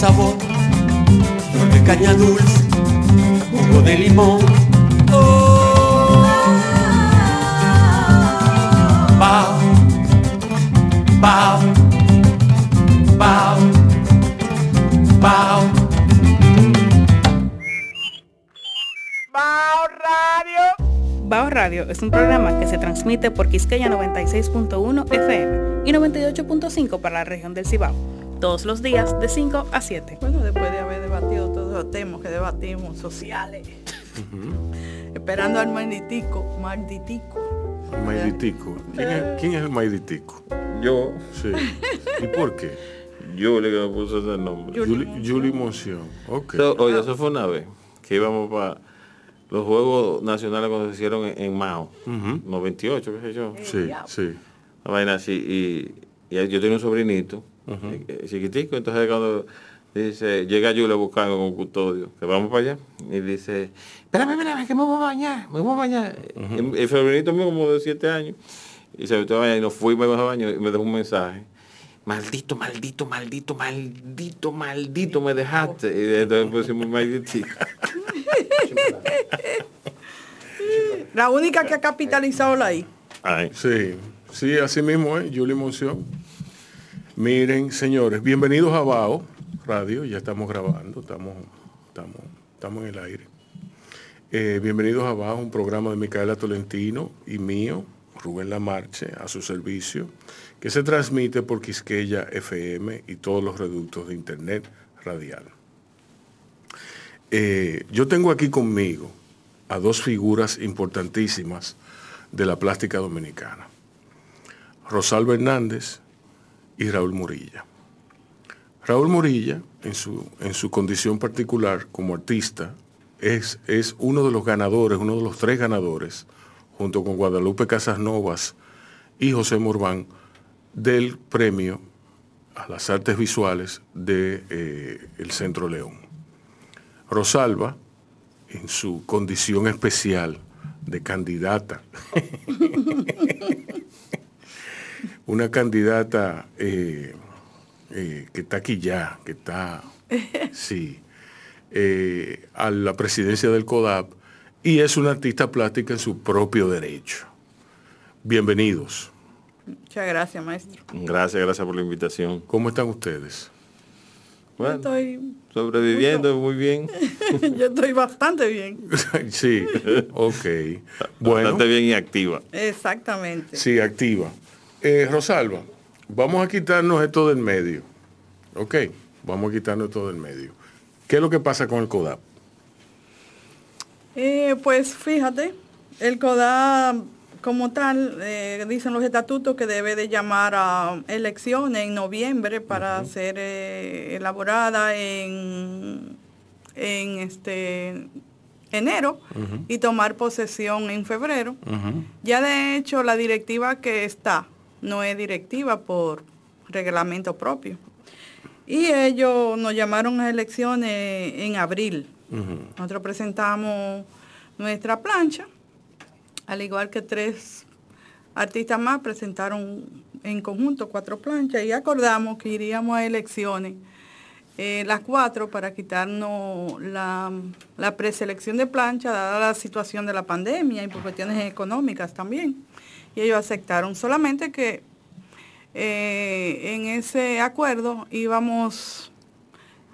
sabor, flor de caña dulce, jugo de limón. Oh, bao, bao, bao, bao. Bao Radio. Bao Radio es un programa que se transmite por Quisqueya 96.1 FM y 98.5 para la región del Cibao, todos los días de 5 a 7. Bueno, después de haber debatido todos los temas que debatimos, sociales, esperando al malditico, malditico. Maiditico. ¿Quién es, quién es el Maiditico? Yo, Sí. ¿Y por qué? yo le puse ese nombre. Julie, Monción. Ok. So, oye, eso fue una vez que íbamos para los Juegos Nacionales cuando se hicieron en, en Mao, Ujú. 98, qué sé yo. Sí, sí. Una vaina así. Y, y yo tenía un sobrinito, eh, eh, chiquitico, entonces cuando dice, llega Julia buscando con custodio, que vamos para allá, y dice, espérame, espérame, que me voy a bañar, me voy a bañar. el, el mío como de 7 años, y se metió a bañar y nos fuimos a baño y me dejó un mensaje. Maldito, maldito, maldito, maldito, maldito, me dejaste. Y entonces pusimos maldito. La única que ha capitalizado la I. Ay, Sí, sí, así mismo es, Julie Monción. Miren, señores, bienvenidos a Radio, ya estamos grabando, estamos, estamos, estamos en el aire. Eh, bienvenidos a un programa de Micaela Tolentino y mío, Rubén Lamarche, a su servicio, que se transmite por Quisqueya FM y todos los reductos de Internet radial. Eh, yo tengo aquí conmigo a dos figuras importantísimas de la plástica dominicana. Rosalba Hernández y Raúl Murilla. Raúl Murilla, en su, en su condición particular como artista, es, es uno de los ganadores, uno de los tres ganadores, junto con Guadalupe Casasnovas y José Morván, del premio a las artes visuales del de, eh, Centro León. Rosalba, en su condición especial de candidata, una candidata eh, eh, que está aquí ya, que está, sí, eh, a la presidencia del CODAP y es una artista plástica en su propio derecho. Bienvenidos. Muchas gracias, maestro. gracias, gracias por la invitación. ¿Cómo están ustedes? Bueno, estoy, sobreviviendo muy bien. yo estoy bastante bien. sí, ok. Bueno, Bastante bien y activa. Exactamente. sí, activa. Eh, Rosalba, vamos a quitarnos esto del medio. Ok, vamos a quitarnos esto del medio. ¿Qué es lo que pasa con el CODAP? Eh, pues fíjate, el CODA como tal, eh, dicen los estatutos que debe de llamar a elecciones en noviembre para ser eh, elaborada en, en este enero y tomar posesión en febrero. Ya de hecho la directiva que está no es directiva por reglamento propio. Y ellos nos llamaron a elecciones en abril. Nosotros presentamos nuestra plancha, al igual que tres artistas más presentaron en conjunto cuatro planchas y acordamos que iríamos a elecciones eh, las cuatro para quitarnos la, la preselección de plancha dada la situación de la pandemia y por cuestiones económicas también. Y ellos aceptaron. Solamente que eh, en ese acuerdo íbamos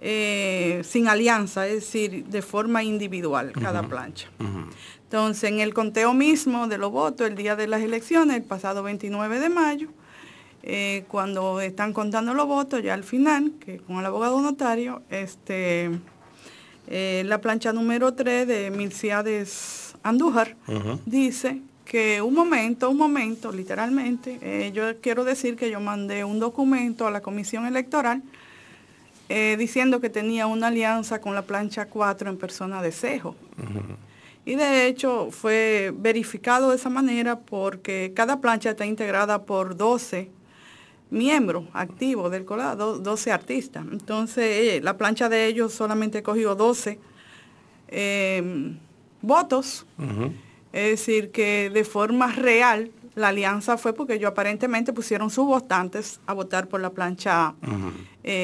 eh, sin alianza, es decir, de forma individual cada plancha. Entonces, en el conteo mismo de los votos, el día de las elecciones, el pasado 29 de mayo, eh, cuando están contando los votos, ya al final, que con el abogado notario, este, la plancha número 3 de Milciades Andújar dice que un momento, un momento, literalmente, eh, yo quiero decir que yo mandé un documento a la comisión electoral eh, diciendo que tenía una alianza con la plancha 4 en persona de Cejo. Y de hecho fue verificado de esa manera porque cada plancha está integrada por 12 miembros activos del colado, 12 artistas. Entonces eh, la plancha de ellos solamente cogió 12 eh, votos. Es decir, que de forma real la alianza fue porque ellos aparentemente pusieron sus votantes a votar por la plancha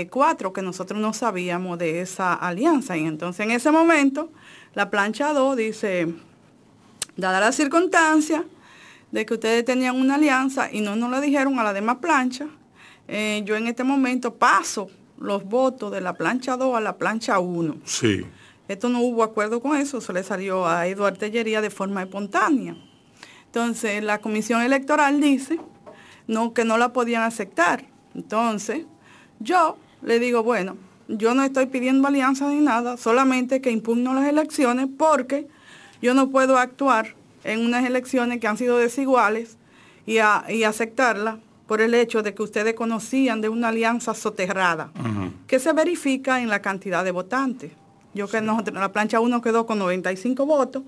4, que nosotros no sabíamos de esa alianza. Y entonces en ese momento la plancha 2 dice, dada la circunstancia de que ustedes tenían una alianza y no nos lo dijeron a la demás plancha, eh, yo en este momento paso los votos de la plancha 2 a la plancha 1. Sí. Esto no hubo acuerdo con eso, eso le salió a Eduardo Tellería de forma espontánea. Entonces la comisión electoral dice no, que no la podían aceptar. Entonces yo le digo, bueno, yo no estoy pidiendo alianza ni nada, solamente que impugno las elecciones porque yo no puedo actuar en unas elecciones que han sido desiguales y, y aceptarlas por el hecho de que ustedes conocían de una alianza soterrada, que se verifica en la cantidad de votantes. Yo que la plancha 1 quedó con 95 votos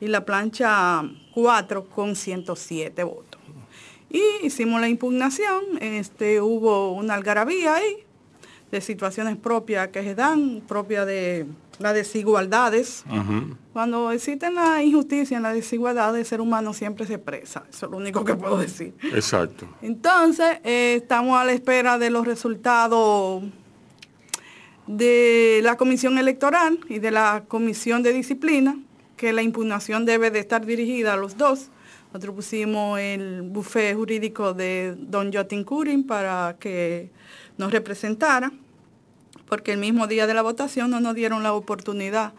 y la plancha 4 con 107 votos. Y hicimos la impugnación, este, hubo una algarabía ahí de situaciones propias que se dan, propias de las desigualdades. Cuando existen la injusticia, la desigualdad, el ser humano siempre se expresa. Eso es lo único que puedo decir. Exacto. Entonces, eh, estamos a la espera de los resultados de la comisión electoral y de la comisión de disciplina, que la impugnación debe de estar dirigida a los dos. Nosotros pusimos el bufé jurídico de don Jotin Curin para que nos representara porque el mismo día de la votación no nos dieron la oportunidad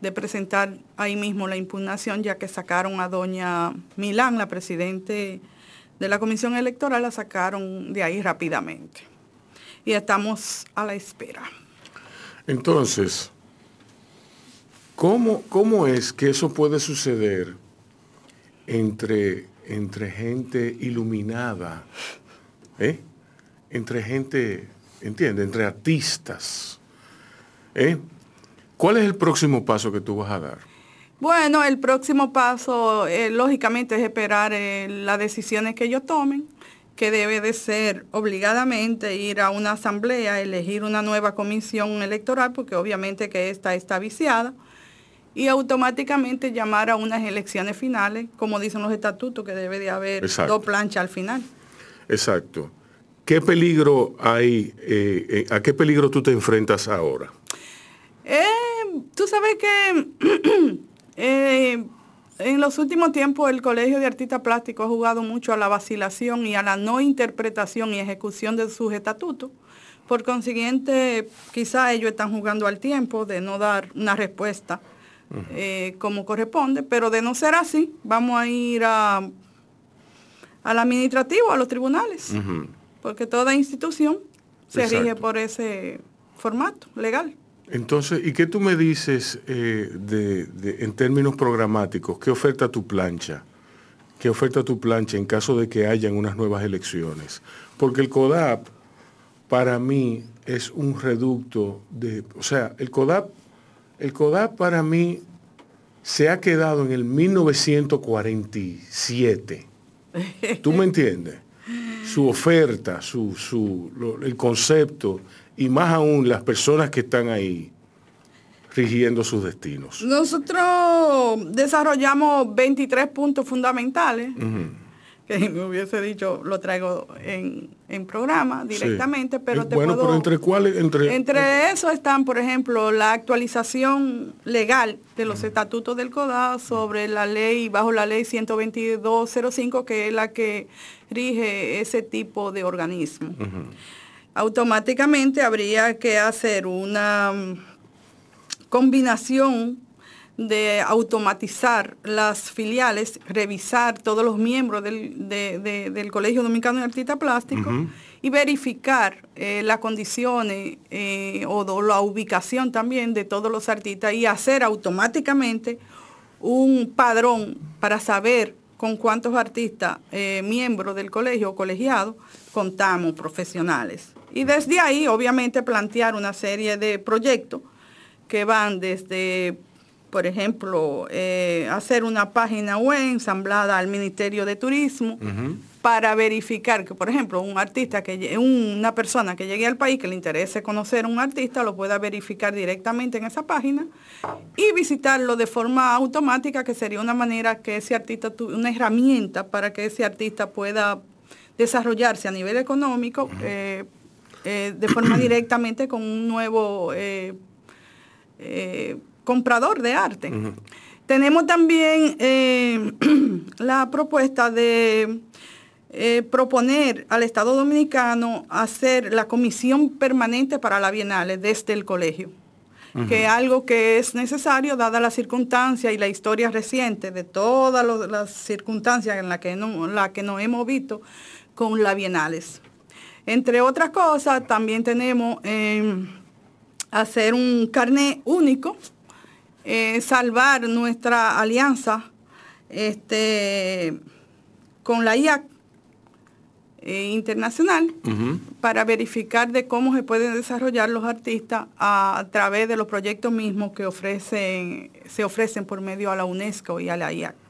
de presentar ahí mismo la impugnación, ya que sacaron a doña Milán, la presidente de la comisión electoral, la sacaron de ahí rápidamente. Y estamos a la espera. Entonces, ¿cómo, cómo es que eso puede suceder entre, entre gente iluminada, ¿eh? entre gente ¿entiendes? Entre artistas. ¿eh? ¿Cuál es el próximo paso que tú vas a dar? Bueno, el próximo paso, eh, lógicamente, es esperar las decisiones que ellos tomen, que debe de ser obligadamente ir a una asamblea, elegir una nueva comisión electoral, porque obviamente que esta está viciada, y automáticamente llamar a unas elecciones finales, como dicen los estatutos, que debe de haber dos planchas al final. Exacto. ¿Qué peligro hay, eh, eh, a qué peligro tú te enfrentas ahora? Eh, tú sabes que en los últimos tiempos el Colegio de Artistas Plásticos ha jugado mucho a la vacilación y a la no interpretación y ejecución de sus estatutos. Por consiguiente, quizá ellos están jugando al tiempo de no dar una respuesta como corresponde, pero de no ser así, vamos a ir a, al administrativo, a los tribunales porque toda institución se rige por ese formato legal. Entonces, ¿y qué tú me dices eh, en términos programáticos? ¿Qué oferta tu plancha? ¿Qué oferta tu plancha en caso de que hayan unas nuevas elecciones? Porque el CODAP, para mí, es un reducto de... O sea, el CODAP, el CODAP para mí se ha quedado en el 1947. ¿Tú me entiendes? su oferta, su, el concepto y más aún las personas que están ahí rigiendo sus destinos. Nosotros desarrollamos 23 puntos fundamentales que me hubiese dicho, lo traigo en, programa directamente, pero te bueno, pero entre cuáles, entre, entre eso están, por ejemplo, la actualización legal de los estatutos del CODA sobre la ley, bajo la ley 12205, que es la que rige ese tipo de organismo. Automáticamente habría que hacer una mm, combinación de automatizar las filiales, revisar todos los miembros del, Colegio Dominicano de Artistas Plásticos y verificar eh, las condiciones eh, o la ubicación también de todos los artistas y hacer automáticamente un padrón para saber con cuántos artistas eh, miembros del colegio o colegiados contamos profesionales. Y desde ahí, obviamente, plantear una serie de proyectos que van desde por ejemplo, eh, hacer una página web ensamblada al Ministerio de Turismo para verificar que, por ejemplo, un artista, que una persona que llegue al país que le interese conocer a un artista, lo pueda verificar directamente en esa página y visitarlo de forma automática, que sería una manera que ese artista, una herramienta para que ese artista pueda desarrollarse a nivel económico eh, de forma directamente con un nuevo eh, eh, comprador de arte. Tenemos también eh, la propuesta de eh, proponer al Estado Dominicano hacer la comisión permanente para la Bienal desde el colegio, que es algo que es necesario dada la circunstancia y la historia reciente de todas las circunstancias en las que, no, la que nos hemos visto con las Bienales. Entre otras cosas, también tenemos eh, hacer un carnet único, eh, salvar nuestra alianza este, con la IAC eh, internacional para verificar de cómo se pueden desarrollar los artistas a, a través de los proyectos mismos que ofrecen, se ofrecen por medio a la UNESCO y a la IAC.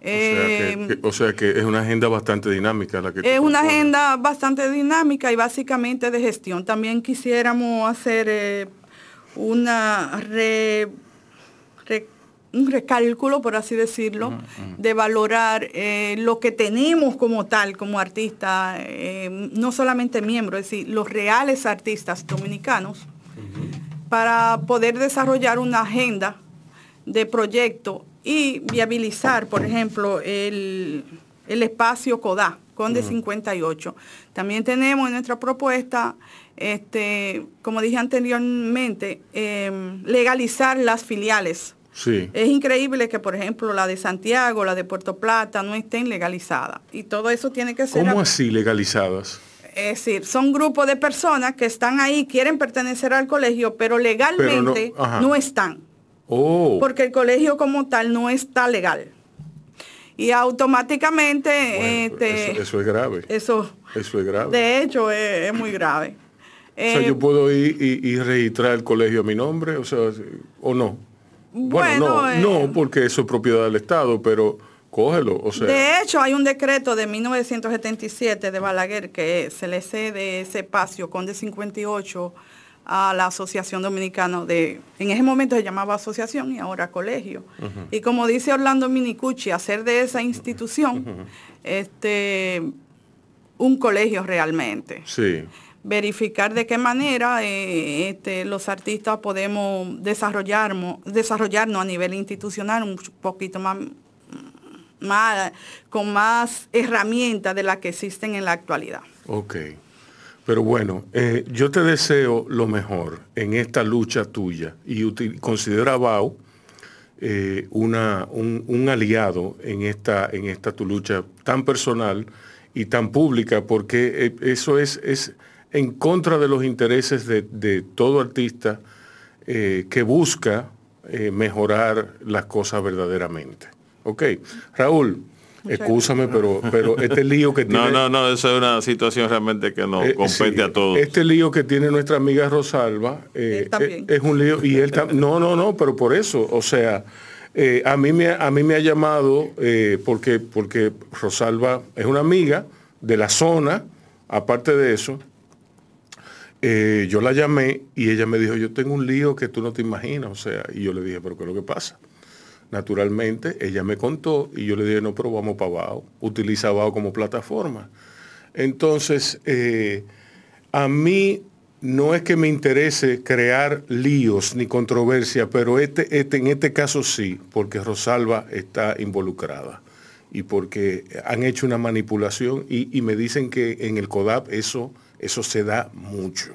O sea, que, Eh, que- o sea que es una agenda bastante dinámica la que es una propones. agenda bastante dinámica y básicamente de gestión. También quisiéramos hacer eh, una re- re- un recálculo, por así decirlo, de valorar eh, lo que tenemos como tal, como artista, eh, no solamente miembros, es decir, los reales artistas dominicanos, para poder desarrollar una agenda de proyecto y viabilizar, por ejemplo, el, el espacio CODA, Conde 58. También tenemos en nuestra propuesta, este, como dije anteriormente, em, legalizar las filiales. Sí. Es increíble que, por ejemplo, la de Santiago, la de Puerto Plata, no estén legalizadas. Y todo eso tiene que ser... ¿Cómo así legalizadas? es decir, son grupos de personas que están ahí, quieren pertenecer al colegio, pero legalmente no, están, Oh, porque el colegio como tal no está legal. Y automáticamente, bueno, este, eso, eso es grave. eso, Eso es grave. de hecho, es, es muy grave. o sea, Eh, yo puedo ir y, y registrar el colegio a mi nombre, o sea, o no. Bueno, Bueno, no, eh, no, porque eso es propiedad del Estado, pero cógelo, o sea. de hecho, hay un decreto de 1977 de Balaguer que se le cede ese espacio, Conde 58, a la Asociación Dominicana de, en ese momento se llamaba asociación y ahora colegio. Y como dice Orlando Minicucci, hacer de esa institución este, un colegio realmente. Sí. Verificar de qué manera eh, este, los artistas podemos desarrollarnos, desarrollarnos a nivel institucional un poquito más, más con más herramientas de las que existen en la actualidad. Ok. Pero bueno, eh, yo te deseo lo mejor en esta lucha tuya y considera a Bau eh, una, un, aliado en esta, en esta tu lucha tan personal y tan pública, porque eh, eso es, es en contra de los intereses de, de todo artista que busca mejorar las cosas verdaderamente. Ok, Raúl, Excúsame, pero, pero este lío que tiene... No, no, no, eso es una situación realmente que nos Eh, compete sí, a todos. Este lío que tiene nuestra amiga Rosalba eh, Él también. eh, es un lío y él tam- no, no, no, pero por eso, o sea, eh, a mí me a mí me ha llamado eh, porque porque Rosalba es una amiga de la zona. Aparte de eso, eh, yo la llamé y ella me dijo, yo tengo un lío que tú no te imaginas, o sea, y yo le dije, pero ¿qué es lo que pasa? Naturalmente, ella me contó y yo le dije, no, pero vamos para abajo, utiliza abajo como plataforma. Entonces, eh, a mí no es que me interese crear líos ni controversia, pero este, este, en este caso sí, porque Rosalba está involucrada y porque han hecho una manipulación y, y me dicen que en el CODAP eso, eso se da mucho.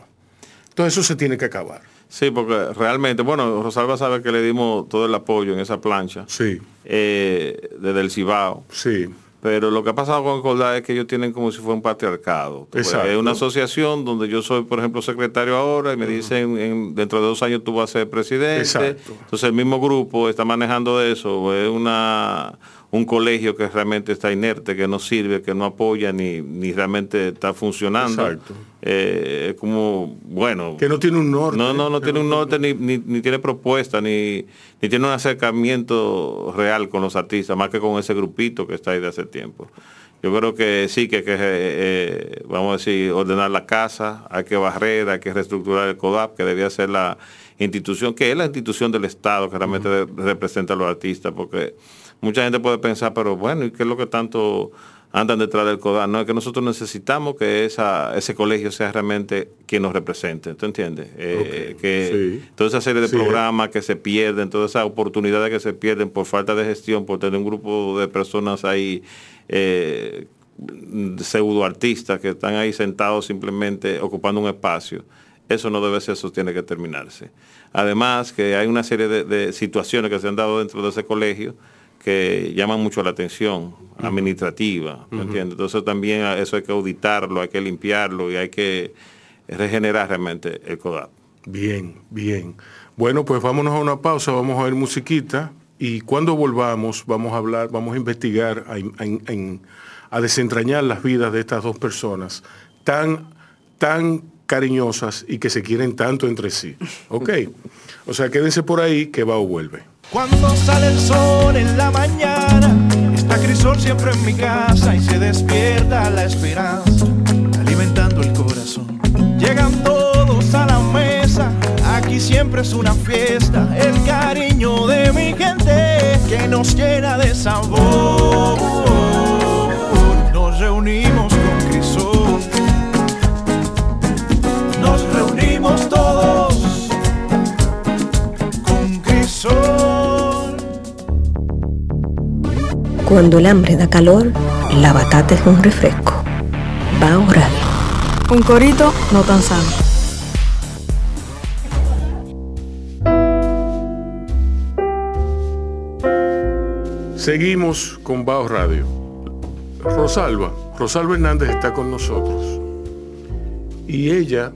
Entonces eso se tiene que acabar. Sí, porque realmente, bueno, Rosalba sabe que le dimos todo el apoyo en esa plancha Sí, eh, desde el Cibao. sí, Pero lo que ha pasado con Cordá es que ellos tienen como si fuera un patriarcado. Exacto. Es una asociación donde yo soy, por ejemplo, secretario ahora y me dicen en- dentro de dos años tú vas a ser presidente. Exacto. Entonces el mismo grupo está manejando eso. Es una un colegio que realmente está inerte, que no sirve, que no apoya ni, ni realmente está funcionando. Exacto. Eh, es como, bueno, que no tiene un norte. no, no, no tiene un norte ni, ni, ni tiene propuesta, ni, ni tiene un acercamiento real con los artistas, más que con ese grupito que está ahí de hace tiempo. Yo creo que sí, que hay que, eh, eh, vamos a decir, ordenar la casa, hay que barrer, hay que reestructurar el CODAP, que debía ser la institución, que es la institución del Estado que realmente representa a los artistas, porque mucha gente puede pensar, pero bueno, ¿y qué es lo que tanto andan detrás del CODA. No es que nosotros necesitamos que esa, ese colegio sea realmente quien nos represente, ¿tú entiendes? Eh, que toda esa serie de programas que se pierden, todas esas oportunidades que se pierden por falta de gestión, por tener un grupo de personas ahí eh, pseudo artistas que están ahí sentados simplemente ocupando un espacio. Eso no debe ser, eso tiene que terminarse. Además que hay una serie de, situaciones que se han dado dentro de ese colegio que llaman mucho la atención administrativa, ¿me entiendes? Entonces también eso hay que auditarlo, hay que limpiarlo y hay que regenerar realmente el CODAP. Bien, bien. Bueno, pues vámonos a una pausa, vamos a ver musiquita y cuando volvamos vamos a hablar, vamos a investigar, a, desentrañar las vidas de estas dos personas tan, tan cariñosas y que se quieren tanto entre sí. ¿Ok? O sea, quédense por ahí que va o vuelve. Cuando sale el sol en la mañana, está Crisol siempre en mi casa y se despierta la esperanza, alimentando el corazón. Llegan todos a la mesa, aquí siempre es una fiesta, el cariño de mi gente que nos llena de sabor. Nos reunimos con Crisol, nos reunimos todos Cuando el hambre da calor, la batata es un refresco. Va orar. Un corito no tan sano. Seguimos con Bao Radio. Rosalba, Rosalba Hernández está con nosotros. Y ella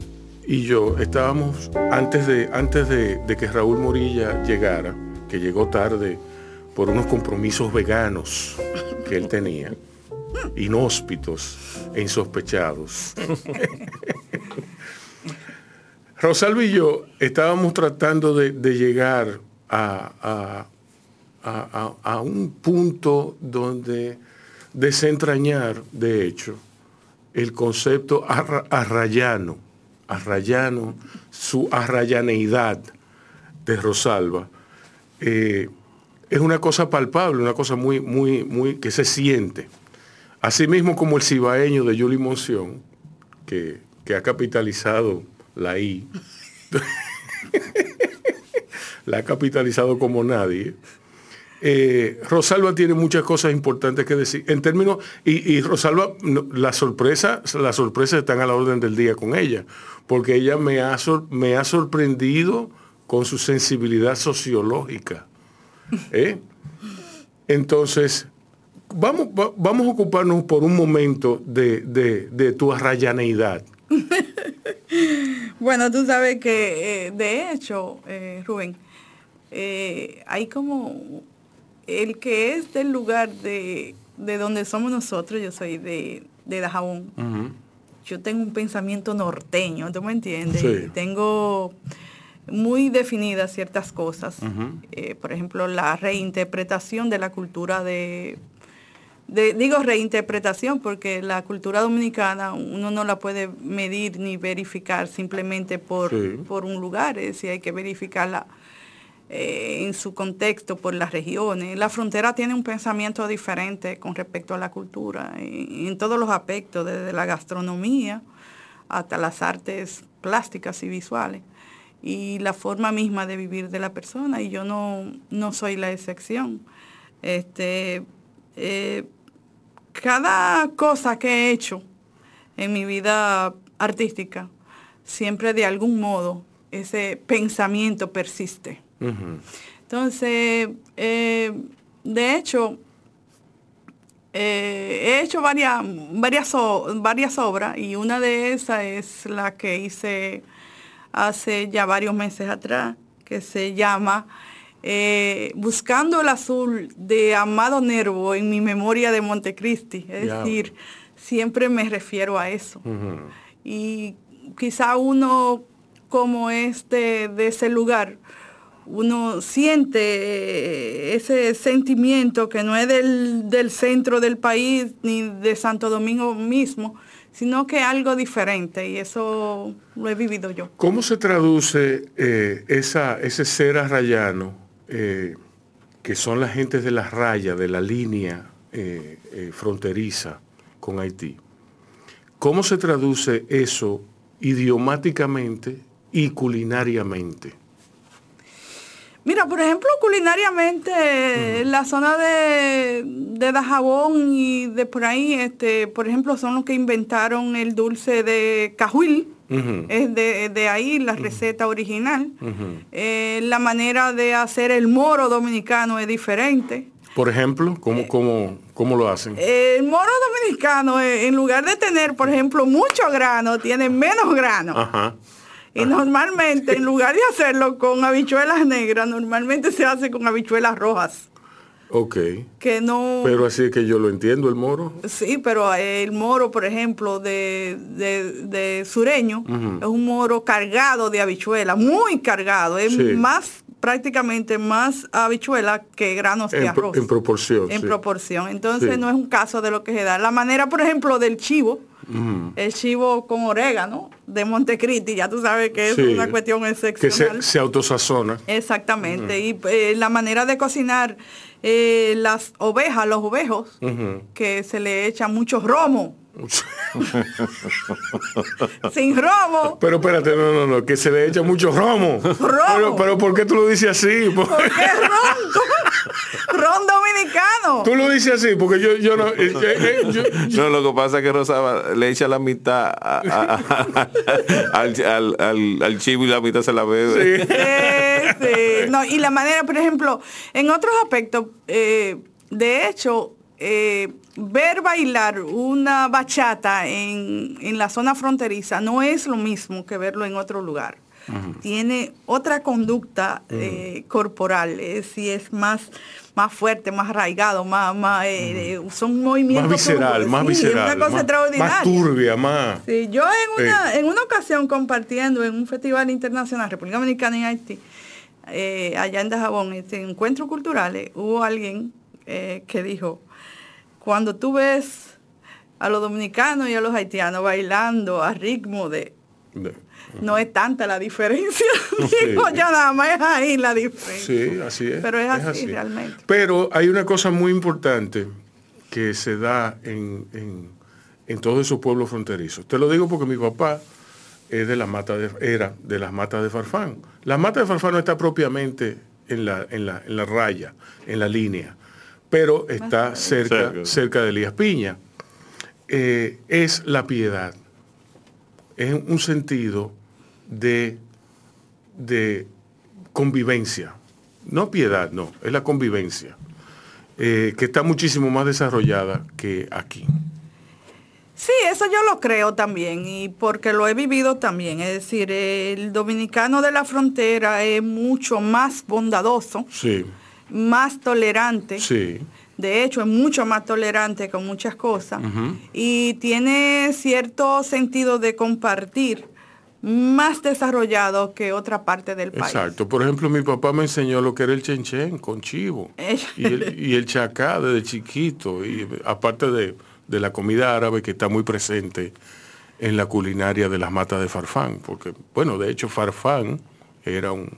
y yo estábamos, antes de, antes de, de que Raúl Morilla llegara, que llegó tarde por unos compromisos veganos que él tenía, inhóspitos e insospechados. Rosalba y yo estábamos tratando de, llegar a, a, un punto donde desentrañar, de hecho, el concepto arrayano, arrayano, su arrayaneidad de Rosalba. Eh, es una cosa palpable, una cosa muy, muy, muy, que se siente. Asimismo como el cibaeño de Julie Monción, que, ha capitalizado la I, la ha capitalizado como nadie. Eh, Rosalba tiene muchas cosas importantes que decir. En términos, y, Rosalba, la sorpresa, las sorpresas están a la orden del día con ella, porque ella me ha, me ha sorprendido con su sensibilidad sociológica. ¿Eh? Entonces, vamos, vamos a ocuparnos por un momento de, tu arrayaneidad. bueno, tú sabes que, eh, de hecho, eh, Rubén, eh, hay como el que es del lugar de, donde somos nosotros, yo soy de, de Dajabón. Yo tengo un pensamiento norteño, ¿tú me entiendes? Tengo muy definidas ciertas cosas. por ejemplo, la reinterpretación de la cultura de digo reinterpretación porque la cultura dominicana uno no la puede medir ni verificar simplemente por, por un lugar, es decir, hay que verificarla eh, en su contexto por las regiones. La frontera tiene un pensamiento diferente con respecto a la cultura, en, en todos los aspectos, desde la gastronomía hasta las artes plásticas y visuales y la forma misma de vivir de la persona y yo no, no soy la excepción. Este, eh, cada cosa que he hecho en mi vida artística, siempre de algún modo ese pensamiento persiste. Entonces, eh, de hecho, eh, he hecho varias, varias, varias obras y una de esas es la que hice hace ya varios meses atrás, que se llama eh, buscando el azul de Amado Nervo en mi memoria de Montecristi. Es decir, siempre me refiero a eso. Y quizá uno como este de ese lugar, uno siente eh, ese sentimiento que no es del, del, centro del país ni de Santo Domingo mismo, sino que algo diferente y eso lo he vivido yo. ¿Cómo se traduce eh, esa, ese ser arrayano eh, que son la gente de la raya, de la línea eh, fronteriza con Haití. ¿Cómo se traduce eso idiomáticamente y culinariamente? Mira, por ejemplo, culinariamente, la zona de, de Dajabón y de por ahí, este, por ejemplo, son los que inventaron el dulce de cajuil. Es de, ahí la receta original. Eh, la manera de hacer el moro dominicano es diferente. Por ejemplo, ¿cómo, Eh, cómo, cómo lo hacen? El moro dominicano, eh, en lugar de tener, por ejemplo, mucho grano, tiene menos grano. Ajá. Y normalmente, en lugar de hacerlo con habichuelas negras, normalmente se hace con habichuelas rojas. Ok. Que no... Pero así que yo lo entiendo, el moro. Sí, pero el moro, por ejemplo, de, de- de sureño, es un moro cargado de habichuela, muy cargado. Es Sí. más, prácticamente más habichuela que granos de En, pro- arroz. en proporción. en sí. proporción. Entonces Sí. no es un caso de lo que se da. La manera, por ejemplo, del chivo, el chivo con orégano de Montecristi, ya tú sabes que es Sí. una cuestión Que excepcional. se, se autosazona. Exactamente. Y eh, la manera de cocinar eh, las ovejas, los ovejos, que se le echa mucho romo. Sin romo. Pero espérate, no, no, no, que se le echa mucho romo. Romo. Pero, pero ¿por qué tú lo dices así? Por- ¿Por qué ron? ron dominicano. Tú lo dices así, porque yo, yo no... eh, eh, eh, yo- No, lo que pasa es que Rosaba le echa la mitad a- a- a- al, al- al- al chivo y la mitad se la bebe. sí. Eh, sí. No, y la manera, por ejemplo, en otros aspectos, eh, de hecho, eh, ver bailar una bachata en, en la zona fronteriza no es lo mismo que verlo en otro lugar. Tiene otra conducta eh, corporal, es si es más, más fuerte, más arraigado, más, más eh, eh, son movimientos Más visceral, más visceral. una cosa más, extraordinaria. más turbia, más... Sí, yo en una, en una ocasión compartiendo en un festival internacional, República Dominicana y Haití, eh, allá en Dajabón, este encuentros culturales, hubo alguien eh, que dijo, cuando tú ves a los dominicanos y a los haitianos bailando a ritmo de... de- No es tanta la diferencia. Sí. Digo yo nada más es ahí la diferencia. Sí, así es. Pero es así, realmente. Pero hay una cosa muy importante que se da en, en, en todos esos pueblos fronterizos. Te lo digo porque mi papá es de la mata de, era de las matas de Farfán. La mata de Farfán no está propiamente en la, en la, en la raya, en la línea, pero está cerca, Cerca. cerca de Elías Piña. Eh, es la piedad. Es un sentido de, de convivencia. No piedad, no, es la convivencia, eh, que está muchísimo más desarrollada que aquí. Sí, eso yo lo creo también y porque lo he vivido también. Es decir, el dominicano de la frontera es mucho más bondadoso, Sí, más tolerante. sí, De hecho, es mucho más tolerante con muchas cosas y tiene cierto sentido de compartir más desarrollado que otra parte del país. exacto. Por ejemplo, mi papá me enseñó lo que era el chenchen con chivo y el, y el chacá desde chiquito, y aparte de, de la comida árabe que está muy presente en la culinaria de las matas de Farfán, porque, bueno, de hecho Farfán era un,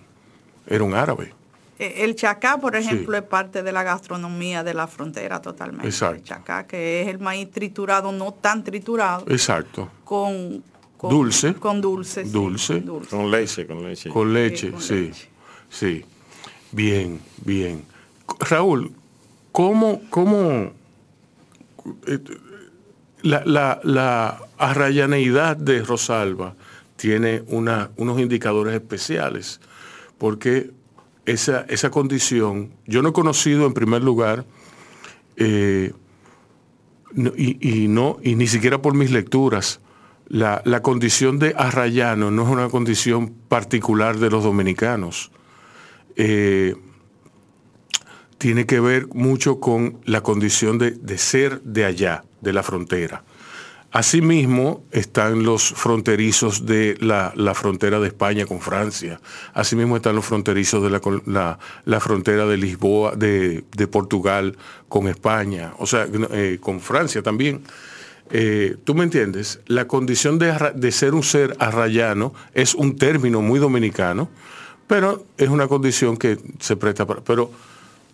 era un árabe. Eh, El chacá, por Sí. ejemplo, es parte de la gastronomía de la frontera totalmente. Exacto. El chacá, que es el maíz triturado, no tan triturado, Exacto. con, con- Dulce. Con dulce. sí, Dulce. Con leche, con leche. Con leche, con sí. leche. Sí. Bien, bien. Raúl, ¿cómo, cómo eh, la, la, la arrayaneidad de Rosalba tiene una- unos indicadores especiales? Porque esa, esa condición, yo no he conocido en primer lugar, eh, y no, y ni siquiera por mis lecturas, la, la condición de arrayano no es una condición particular de los dominicanos. Eh, tiene que ver mucho con la condición de, de ser de allá, de la frontera. Asimismo están los fronterizos de la, la frontera de España con Francia. Asimismo están los fronterizos de la, la- la frontera de Lisboa, de, de Portugal con España, o sea, eh, con Francia también. Eh, ¿Tú me entiendes? La condición de, de ser un ser arrayano es un término muy dominicano, pero es una condición que se presta para... Pero,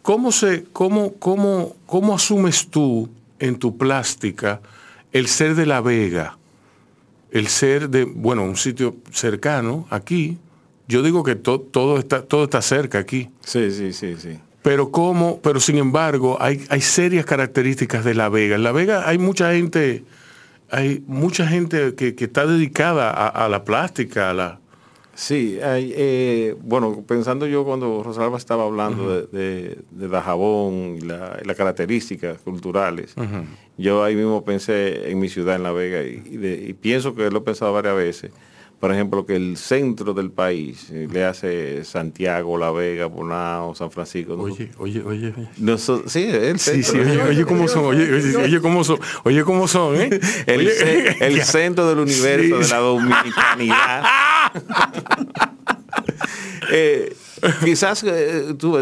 ¿cómo, se, cómo, cómo, cómo asumes tú en tu plástica el ser de La Vega, el ser de, bueno, un sitio cercano aquí, yo digo que todo, está, todo está cerca aquí. Sí, sí, sí, sí. Pero cómo, pero sin embargo, hay, hay serias características de La Vega. En La Vega hay mucha gente, hay mucha gente que, está dedicada a, la plástica, a la, Sí, eh, bueno, pensando yo cuando Rosalba estaba hablando de, la jabón y las características culturales, yo ahí mismo pensé en mi ciudad, en La Vega, y, pienso que lo he pensado varias veces. Por ejemplo, que el centro del país eh, le hace Santiago, La Vega, Bonao, San Francisco. Oye, oye, oye. sí, el sí, sí, oye, oye, cómo son, oye, oye, cómo son, oye, cómo son, ¿eh? El, centro del universo de la dominicanidad. eh, quizás eh, tú,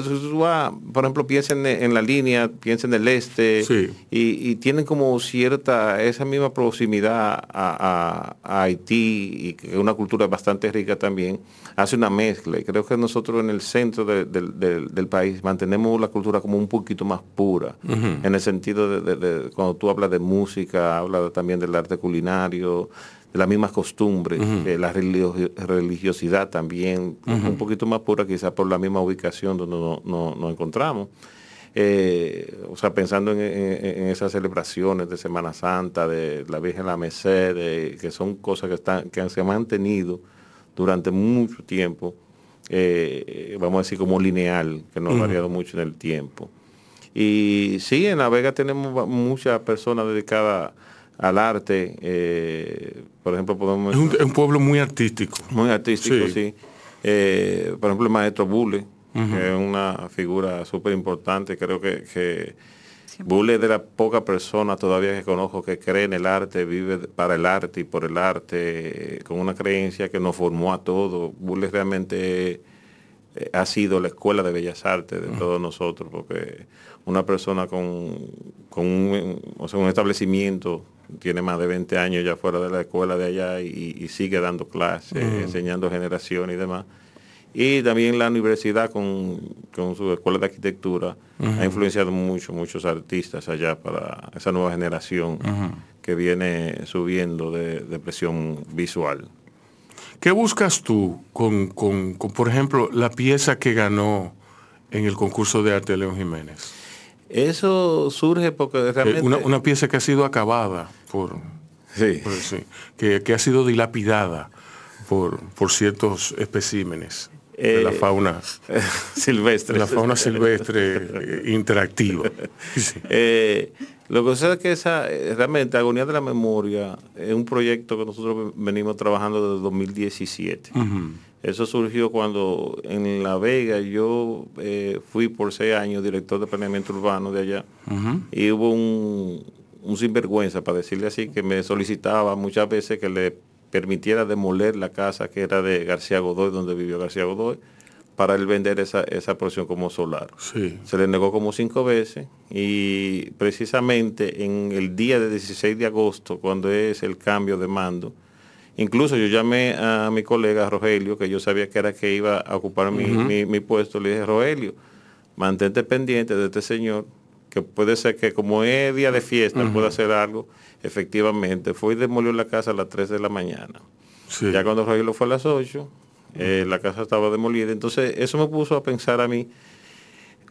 por ejemplo, piensen en, la línea, piensen en el este, y, tienen como cierta, esa misma proximidad a, Haití, y que una cultura bastante rica también, hace una mezcla. Y creo que nosotros en el centro del país mantenemos la cultura como un poquito más pura, en el sentido de, cuando tú hablas de música, hablas también del arte culinario, las mismas costumbres, la religiosidad también, un poquito más pura quizás por la misma ubicación donde nos encontramos. Eh, o sea, pensando en, esas celebraciones de Semana Santa, de la Virgen la Merced, que son cosas que, están, que se han mantenido durante mucho tiempo, eh, vamos a decir como lineal, que no ha variado mucho en el tiempo. Y sí, en La Vega tenemos muchas personas dedicadas al arte. Eh, por ejemplo, podemos... Es un, pueblo muy artístico. Muy artístico, sí. Eh, por ejemplo, el maestro Bule, que es una figura súper importante. Creo que, que Bule es de las pocas personas todavía que conozco que cree en el arte, vive para el arte y por el arte, con una creencia que nos formó a todos. Bule realmente eh, ha sido la escuela de bellas artes de todos nosotros, porque una persona con, con un, un establecimiento tiene más de 20 años ya fuera de la escuela de allá y, sigue dando clases, enseñando generación y demás. Y también la universidad con, su escuela de arquitectura ha influenciado mucho, muchos artistas allá para esa nueva generación que viene subiendo de, presión visual. ¿Qué buscas tú con, por ejemplo, la pieza que ganó en el concurso de arte de León Jiménez? Eso surge porque eh, realmente... Una, pieza que ha sido acabada por... Sí. que, ha sido dilapidada por, por ciertos especímenes de la eh, fauna silvestre. la fauna silvestre eh, interactiva. lo que sucede es que esa, realmente Agonía de la Memoria es un proyecto que nosotros venimos trabajando desde 2017. Eso surgió cuando en La Vega yo eh, fui por seis años director de planeamiento urbano de allá. Y hubo un, sinvergüenza, para decirle así, que me solicitaba muchas veces que le permitiera demoler la casa que era de García Godoy, donde vivió García Godoy, para él vender esa, esa porción como solar. Se le negó como cinco veces y precisamente en el día de 16 de agosto, cuando es el cambio de mando, Incluso yo llamé a mi colega Rogelio, que yo sabía que era que iba a ocupar mi, puesto, le dije, Rogelio, mantente pendiente de este señor, que puede ser que como es día de fiesta, pueda hacer algo. Efectivamente, fue y demolió la casa a las 3 de la mañana. Ya cuando Rogelio fue a las 8, eh, la casa estaba demolida. Entonces, eso me puso a pensar a mí,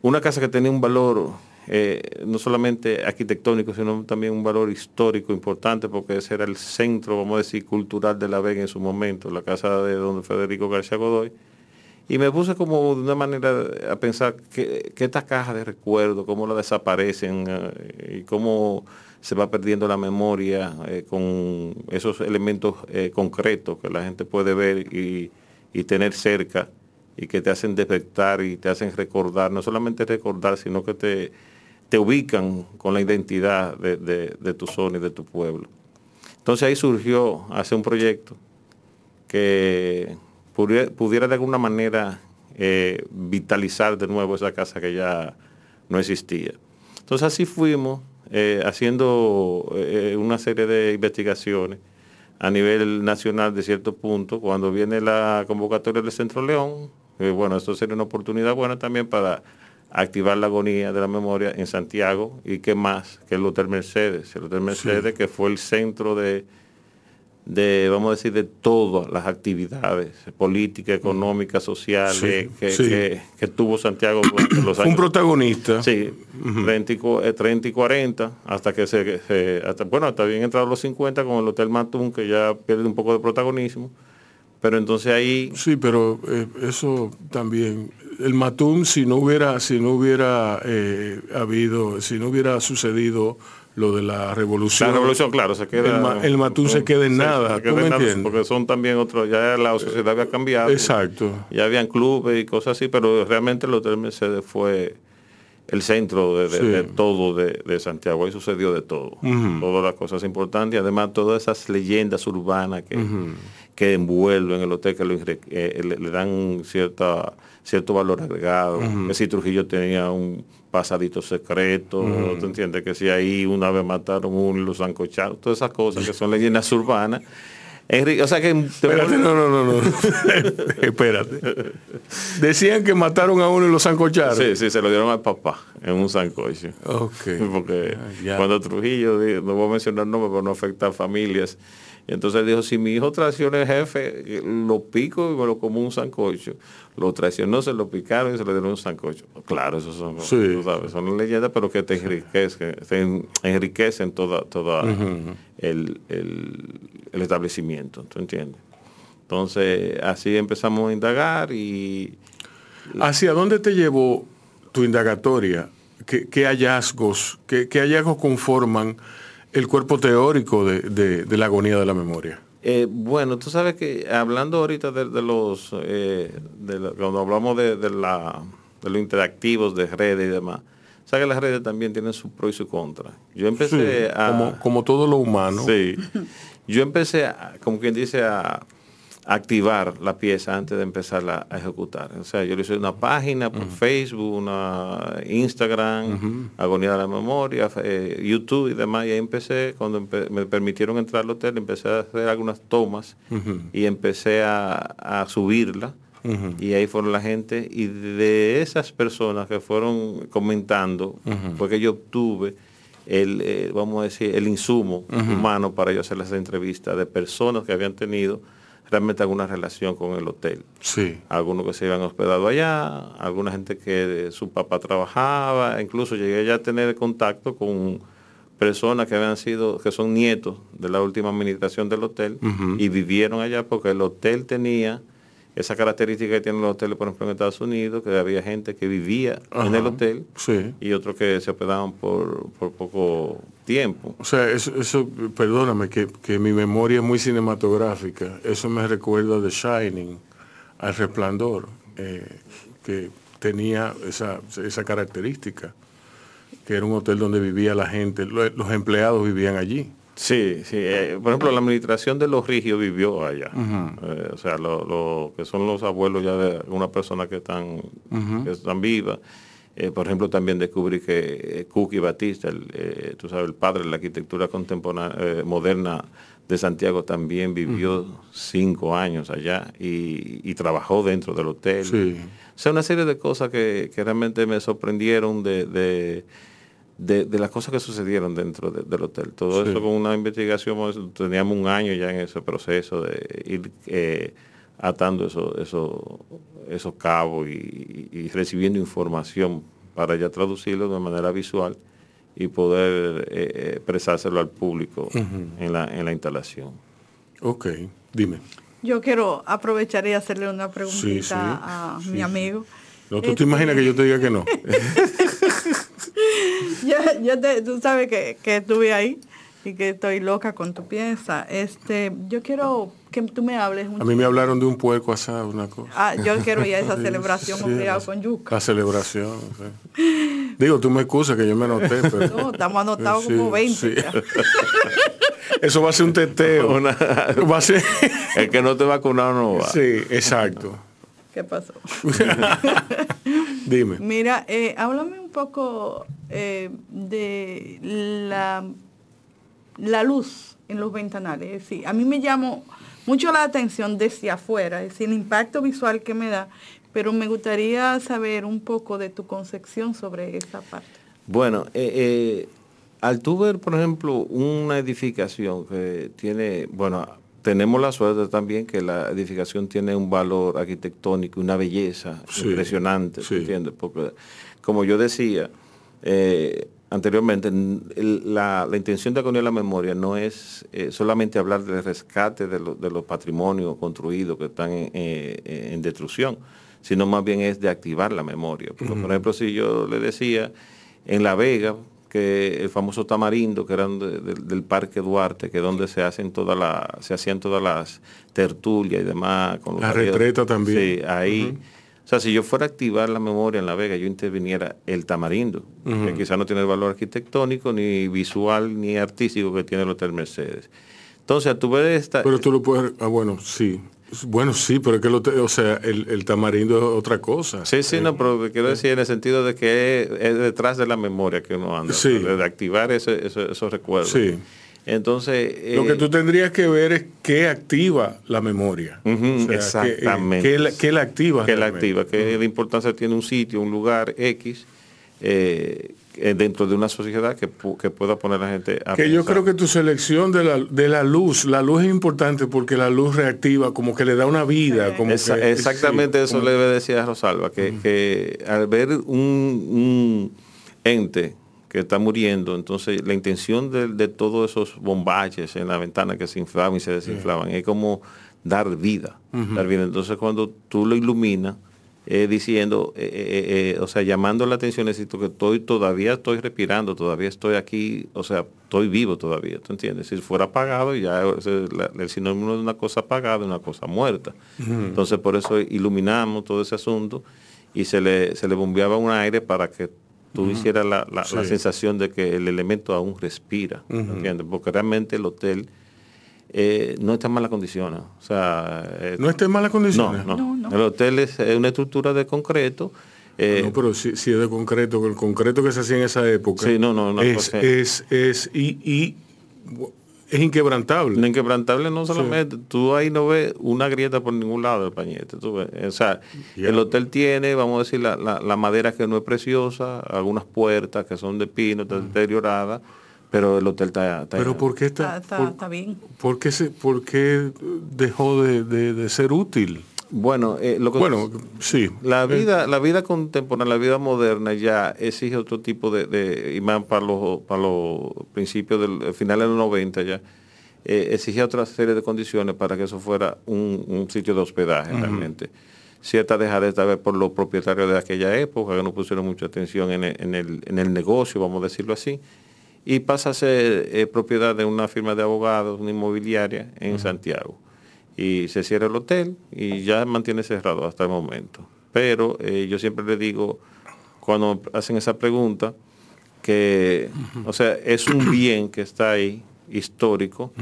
una casa que tenía un valor eh, no solamente arquitectónico, sino también un valor histórico importante, porque ese era el centro, vamos a decir, cultural de La Vega en su momento, la casa de don Federico García Godoy. Y me puse como de una manera a pensar que, que estas cajas de recuerdo, cómo la desaparecen eh, y cómo se va perdiendo la memoria eh, con esos elementos concretos que la gente puede ver y, y tener cerca y que te hacen despertar y te hacen recordar, no solamente recordar, sino que te, te ubican con la identidad de, tu zona y de tu pueblo. Entonces ahí surgió hace un proyecto que pudiera, de alguna manera eh, vitalizar de nuevo esa casa que ya no existía. Entonces así fuimos eh, haciendo eh, una serie de investigaciones a nivel nacional de cierto punto. Cuando viene la convocatoria del Centro León, bueno, esto sería una oportunidad buena también para activar la agonía de la memoria en Santiago y qué más que el Hotel Mercedes. El Hotel Mercedes que fue el centro de, de, vamos a decir, de todas las actividades políticas, económicas, sociales Sí, que, sí. que- que tuvo Santiago durante los Fue un años. protagonista. Sí, 30, y cu- eh, 30 y 40, hasta que se, se- hasta, bueno, hasta bien entrados los 50 con el Hotel Matún, que ya pierde un poco de protagonismo. Pero entonces ahí, Sí, pero eh, eso también, el Matún, si no hubiera, si no hubiera eh, habido, si no hubiera sucedido lo de la revolución, la revolución, claro, se queda... el, ma- el Matún se queda en se- nada, se ¿tú queda me nada, entiendes? Porque son también otros, ya la sociedad había cambiado. Exacto. Ya habían clubes y cosas así, pero realmente el Hotel Mercedes fue el centro de, de- Sí. de todo de, de Santiago. Ahí sucedió de todo. Todas las cosas importantes y además todas esas leyendas urbanas que, que envuelven el hotel, que lo eh, le, le dan cierta, cierto valor agregado. Que si Trujillo tenía un pasadito secreto, ¿tú entiendes? Que si ahí una vez mataron uno y lo zancocharon. Todas esas cosas que son leyendas urbanas. Enri- o sea que... Espérate, no, no, no, no. Espérate. Decían que mataron a uno y lo zancocharon. Sí, sí, se lo dieron al papá en un sancocho. Ok. Porque Ah, cuando Trujillo, no voy a mencionar nombres para no afectar familias, y entonces dijo, si mi hijo traiciona al jefe, lo pico y me lo como un sancocho. Lo traicionó, se lo picaron y se le dieron un sancocho. Claro, esos son, Sí. tú sabes, son leyendas, pero que te enriquecen, te en- enriquecen toda, toda el, el- el establecimiento, ¿tú entiendes? Entonces, así empezamos a indagar y ¿Hacia dónde te llevó tu indagatoria? ¿Qué, qué hallazgos, qué, qué hallazgos conforman el cuerpo teórico de, de- de la agonía de la memoria? Eh, bueno, tú sabes que hablando ahorita de, de los, eh, la- cuando hablamos de, de la, de los interactivos, de redes y demás, sabes que las redes también tienen su pro y su contra. Yo empecé Sí, a... como, como todo lo humano. Sí. Yo empecé, a, como quien dice, a activar la pieza antes de empezarla a ejecutar. O sea, yo le hice una página por Facebook, una Instagram, Agonía de la Memoria, eh, YouTube y demás. Y ahí empecé, cuando empe- me permitieron entrar al hotel, empecé a hacer algunas tomas y empecé a, a subirla. Y ahí fueron la gente. Y de esas personas que fueron comentando, fue que yo obtuve el, eh, vamos a decir, el insumo humano para yo hacer esa entrevista de personas que habían tenido realmente alguna relación con el hotel. Sí. Algunos que se habían hospedado allá, alguna gente que su papá trabajaba, incluso llegué ya a tener contacto con personas que habían sido, que son nietos de la última administración del hotel y vivieron allá porque el hotel tenía esa característica que tienen los hoteles, por ejemplo, en Estados Unidos, que había gente que vivía en el hotel Sí. y otros que se hospedaban por, por poco tiempo. O sea, eso, eso, perdóname, que, que mi memoria es muy cinematográfica. Eso me recuerda de Shining, al resplandor, eh, que tenía esa, esa característica, que era un hotel donde vivía la gente, lo- los empleados vivían allí. Sí, sí. eh, por ejemplo, la administración de los Rigios vivió allá. Eh, o sea, lo, lo que son los abuelos ya de una persona que están, que están vivas. Eh, por ejemplo, también descubrí que eh, Cookie Batista, el, eh, tú sabes, el padre de la arquitectura contemporánea, eh, moderna de Santiago, también vivió cinco años allá y, y trabajó dentro del hotel. Sí. O sea, una serie de cosas que, que realmente me sorprendieron de, de, de- de las cosas que sucedieron dentro de- del hotel. Todo Sí. eso con una investigación, pues, teníamos un año ya en ese proceso de ir atando eso- eso- esos cabos y, y recibiendo información para ya traducirlo de manera visual y poder eh, eh, expresárselo al público en, la, en la instalación. Ok, dime. Yo quiero aprovechar y hacerle una preguntita Sí, sí, a sí, mi sí. amigo. No, ¿Tú te Este, imaginas que yo te diga que no? yo, yo te- tú sabes que, que estuve ahí y que estoy loca con tu pieza. Este, yo quiero que tú me hables un A mí me hablaron de un puerco asado, una cosa. Ah, yo quiero ir a esa celebración Sí, obligado la- con yuca. La celebración, sí. Digo, tú me excusas que yo me anoté, pero... No, estamos anotados Sí, como 20. sí. ya. Eso va a ser un teteo. Una- Va a ser... el que no te vacunado no va. Sí, exacto. ¿Qué pasó? Dime. Mira, eh, háblame un poco eh, de la, la luz en los ventanales. Es decir, a mí me llamó mucho la atención desde afuera, es decir, el impacto visual que me da, pero me gustaría saber un poco de tu concepción sobre esa parte. Bueno, eh, eh, al tú ver, por ejemplo, una edificación que tiene, bueno, tenemos la suerte también que la edificación tiene un valor arquitectónico, una belleza impresionante, ¿entiendes? Porque, como yo decía eh, anteriormente, la, intención de acudir la memoria no es solamente hablar del rescate de, los patrimonios construidos que están en destrucción, sino más bien es de activar la memoria. Por ejemplo, si yo le decía en La Vega, que el famoso tamarindo, que era del Parque Duarte, que es donde se hacen todas las, se hacían todas las tertulias y demás. Con la retreta también. Sí, ahí. O sea, si yo fuera a activar la memoria en La Vega, yo interviniera el tamarindo, que quizás no tiene el valor arquitectónico, ni visual, ni artístico que tiene el Hotel Mercedes. Entonces, tú ves esta... Pero tú lo puedes... Ah, bueno, sí. Bueno, sí, pero es que lo o sea, el, tamarindo es otra cosa. Sí, sí, no, pero quiero decir en el sentido de que es, detrás de la memoria que uno anda, de activar esos recuerdos. Sí. Entonces... lo que eh, tú tendrías que ver es qué activa la memoria. exactamente. Qué, la, activa. Qué la activa, qué la importancia tiene un sitio, un lugar X. Eh, eh, dentro de una sociedad que, pueda poner a la gente a Que yo creo que tu selección de la, de la luz, la luz es importante porque la luz reactiva, como que le da una vida. Como exactamente eso le decía a Rosalba, que, al ver un, ente que está muriendo, entonces la intención de, todos esos bombaches en la ventana que se inflaban y se desinflaban es como dar vida, dar vida. Entonces cuando tú lo iluminas, eh, diciendo, eh, eh, o sea, llamando la atención, necesito que estoy, todavía estoy respirando, todavía estoy aquí, o sea, estoy vivo todavía, ¿tú entiendes? Si fuera apagado, ya el sinónimo de una cosa apagada, una cosa muerta. Entonces, por eso iluminamos todo ese asunto y se le, se le bombeaba un aire para que tú hicieras la, la, sensación de que el elemento aún respira, ¿entiendes? Porque realmente el hotel eh, no está en malas condiciones. O sea, eh, ¿No está en malas condiciones? No, no. El hotel es una estructura de concreto. Eh, no, pero si, es de concreto, el concreto que se hacía en esa época sí, no, no, es, es, es, y, es inquebrantable. No, inquebrantable no solamente, tú ahí no ves una grieta por ningún lado del pañete. O sea, el hotel tiene, vamos a decir, la, la, madera que no es preciosa, algunas puertas que son de pino, deterioradas pero el hotel está, pero por qué está, está, bien. por qué, se, por qué dejó de, de, ser útil bueno eh, lo que bueno sí la eh. vida la vida contemporánea la vida moderna ya exige otro tipo de, de y más para los para los principios del final de los 90 ya eh, exige otra serie de condiciones para que eso fuera un, sitio de hospedaje realmente cierta dejadez vez por los propietarios de aquella época que no pusieron mucha atención en el, en el, en el negocio vamos a decirlo así y pasa a ser eh, propiedad de una firma de abogados, una inmobiliaria en Santiago. Y se cierra el hotel y ya mantiene cerrado hasta el momento. Pero eh, yo siempre le digo, cuando hacen esa pregunta, que, o sea, es un bien que está ahí, histórico,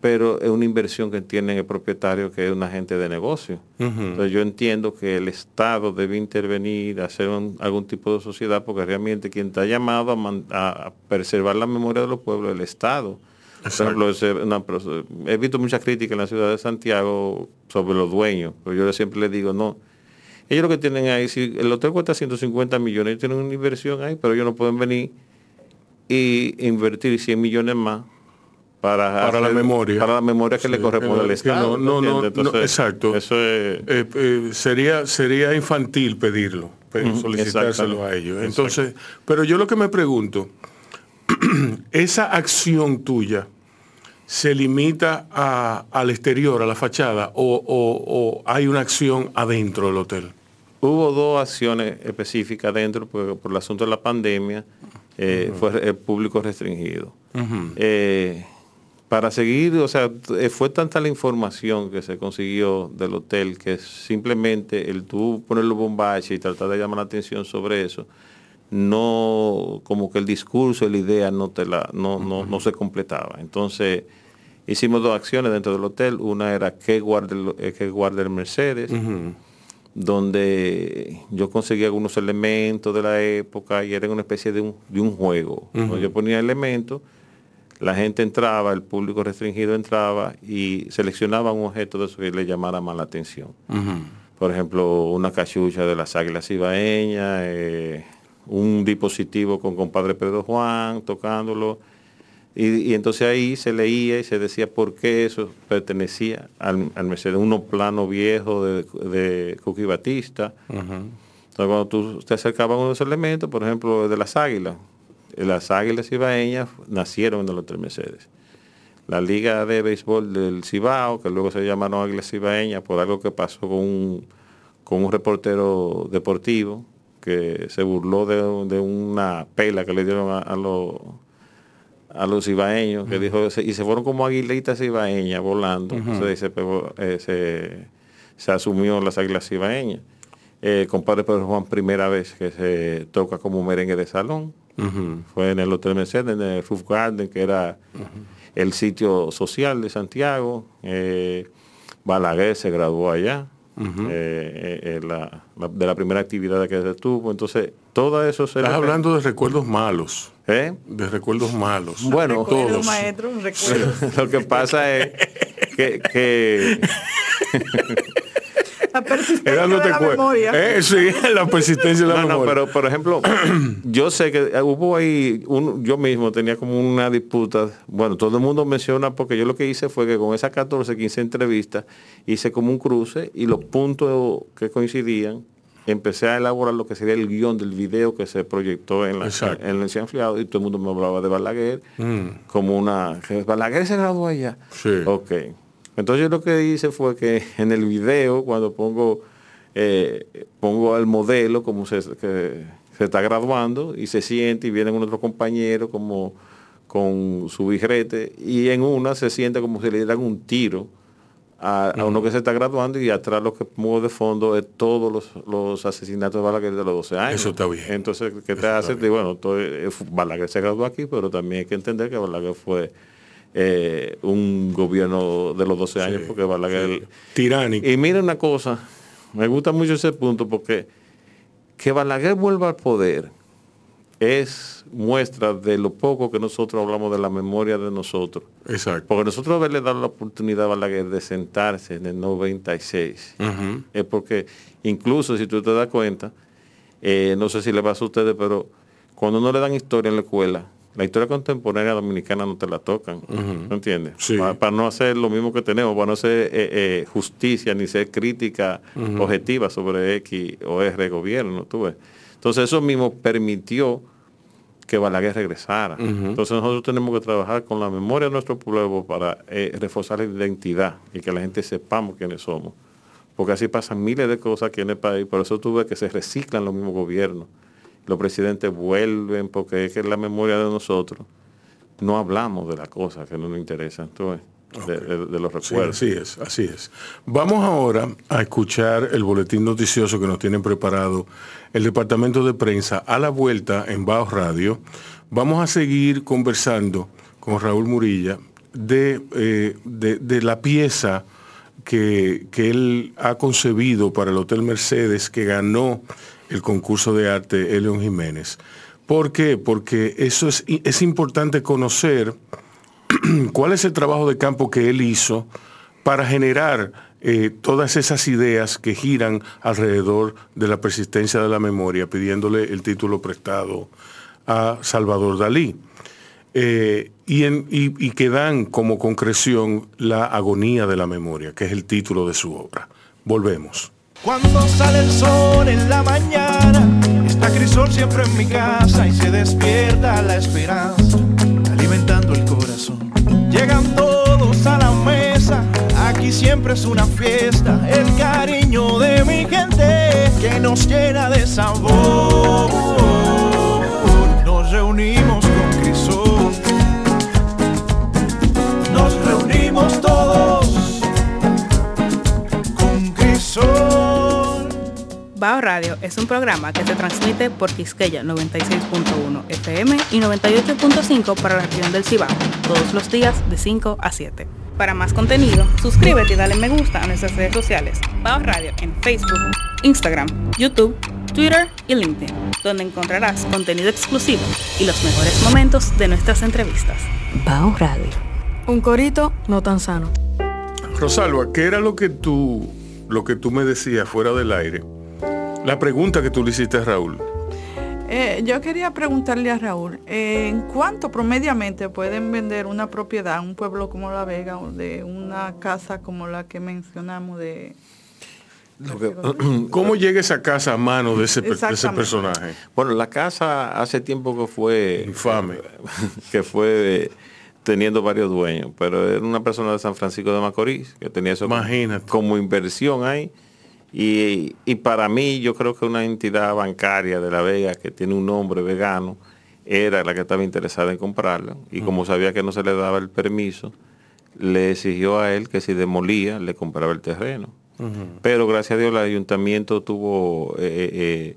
pero es una inversión que tiene el propietario que es un agente de negocio. Entonces yo entiendo que el Estado debe intervenir, hacer algún tipo de sociedad, porque realmente quien está llamado a, preservar la memoria de los pueblos es el Estado. He visto muchas críticas en la ciudad de Santiago sobre los dueños, pero yo siempre les digo, no, ellos lo que tienen ahí, si el hotel cuesta 150 millones, ellos tienen una inversión ahí, pero ellos no pueden venir y invertir 100 millones más para, la memoria. Para la memoria que le corresponde al Estado. No, no, no, exacto. Eso eh, eh, sería, sería infantil pedirlo, solicitárselo a ellos. Entonces, pero yo lo que me pregunto, esa acción tuya se limita al exterior, a la fachada, o, hay una acción adentro del hotel? Hubo dos acciones específicas dentro, porque por el asunto de la pandemia eh, fue el público restringido. Para seguir, o sea, eh, fue tanta la información que se consiguió del hotel que simplemente el tú poner los bombaches y tratar de llamar la atención sobre eso, no, como que el discurso, la idea no, te la, no, no, se completaba. Entonces, hicimos dos acciones dentro del hotel. Una era que guarde el, eh, que guarde el Mercedes, donde yo conseguí algunos elementos de la época y era una especie de un, de un juego. Yo ponía elementos la gente entraba, el público restringido entraba y seleccionaba un objeto de eso que le llamara más la atención. por ejemplo, una cachucha de las águilas ibaeñas, eh, un dispositivo con compadre Pedro Juan tocándolo. Y, entonces ahí se leía y se decía por qué eso pertenecía al, Mercedes, uno plano viejo de, de Cookie Batista. Entonces cuando tú te acercabas a uno de esos elementos, por ejemplo, de las águilas, las águilas ibaeñas nacieron en el Hotel Mercedes. La liga de béisbol del Cibao, que luego se llamaron águilas ibaeñas por algo que pasó con un, con un reportero deportivo que se burló de, una pela que le dieron a los a los ibaeños, que dijo, y se fueron como aguilitas ibaeñas volando. Eh, se, asumió las águilas ibaeñas. Eh, compadre Pedro Juan, primera vez que se toca como merengue de salón. Fue en el Hotel Mercedes, en el Roof Garden, que era el sitio social de Santiago. Eh, Balaguer se graduó allá. Eh, de la primera actividad que se tuvo. Entonces, todo eso se... Estás hablando de recuerdos malos. ¿Eh? De recuerdos malos. Bueno, todos. Maestro, Lo que pasa es que... La persistencia de la memoria. Eh, sí, la persistencia de la memoria. pero por ejemplo, yo sé que hubo ahí, yo mismo tenía como una disputa, bueno, todo el mundo menciona, porque yo lo que hice fue que con esas 14, 15 entrevistas, hice como un cruce y los puntos que coincidían empecé a elaborar lo que sería el guion del video que se proyectó en la en el enfriado y todo el mundo me hablaba de Balaguer mm. como una Balaguer se graduó allá sí. ok entonces lo que hice fue que en el video cuando pongo eh, pongo al modelo como se, se está graduando y se siente y vienen otros compañeros como con su bijrete y en una se siente como si le dieran un tiro a, uno que se está graduando y atrás lo que mueve de fondo es todos los, asesinatos de Balaguer de los 12 años. Eso está bien. Entonces, ¿qué te hace? bueno, todo, Balaguer se graduó aquí, pero también hay que entender que Balaguer fue eh, un gobierno de los 12 años, porque Balaguer... Tiránico. Y mira una cosa, me gusta mucho ese punto, porque que Balaguer vuelva al poder es muestra de lo poco que nosotros hablamos de la memoria de nosotros. Exacto. Porque nosotros haberle dado la oportunidad a Balaguer de sentarse en el 96, es porque incluso si tú te das cuenta, eh, no sé si le pasa a ustedes, pero cuando no le dan historia en la escuela, la historia contemporánea dominicana no te la tocan, ¿no entiendes? Para, no hacer lo mismo que tenemos, para no hacer eh, eh, justicia ni ser crítica objetiva sobre X o R gobierno, tú ves. Entonces eso mismo permitió que Balaguer regresara. Entonces nosotros tenemos que trabajar con la memoria de nuestro pueblo para eh, reforzar la identidad y que la gente sepamos quiénes somos. Porque así pasan miles de cosas aquí en el país. Por eso tuve que se reciclan los mismos gobiernos. Los presidentes vuelven porque es que la memoria de nosotros no hablamos de las cosas que no nos interesan. Entonces, de, los recuerdos. así es, así es. Vamos ahora a escuchar el boletín noticioso que nos tienen preparado el departamento de prensa a la vuelta en Bajo Radio. Vamos a seguir conversando con Raúl Murilla de, eh, de, la pieza que, que, él ha concebido para el Hotel Mercedes que ganó el concurso de arte Elion Jiménez. ¿Por qué? Porque eso es, es importante conocer cuál es el trabajo de campo que él hizo para generar eh, todas esas ideas que giran alrededor de la persistencia de la memoria, pidiéndole el título prestado a Salvador Dalí. Eh, y, que dan como concreción la agonía de la memoria, que es el título de su obra. Volvemos. Cuando sale el sol en la mañana, está Crisol siempre en mi casa y se despierta la esperanza, alimentando el corazón. Llegan todos a la mesa, aquí siempre es una fiesta. El cariño de mi gente que nos llena de sabor. Nos reunimos con Crisol. Bao Radio es un programa que se transmite por Quisqueya 96.1 FM y 98.5 para la región del Cibao todos los días de 5 a 7. Para más contenido, suscríbete y dale me gusta a nuestras redes sociales. Baos Radio en Facebook, Instagram, YouTube, Twitter y LinkedIn, donde encontrarás contenido exclusivo y los mejores momentos de nuestras entrevistas. Baos Radio. Un corito no tan sano. Rosalba, ¿qué era lo que tú lo que tú me decías fuera del aire, la pregunta que tú le hiciste a Raúl. Eh, yo quería preguntarle a Raúl, eh, ¿en cuánto promediamente pueden vender una propiedad, un pueblo como La Vega, o de una casa como la que mencionamos de... ¿Cómo llega esa casa a mano de ese, de personaje? bueno, la casa hace tiempo que fue... Infame. que fue teniendo varios dueños, pero era una persona de San Francisco de Macorís que tenía eso Imagínate. como inversión ahí. Y, y para mí, yo creo que una entidad bancaria de La Vega que tiene un nombre vegano era la que estaba interesada en comprarla. Y como sabía que no se le daba el permiso, le exigió a él que si demolía, le compraba el terreno. Pero gracias a Dios el ayuntamiento tuvo eh, eh, a-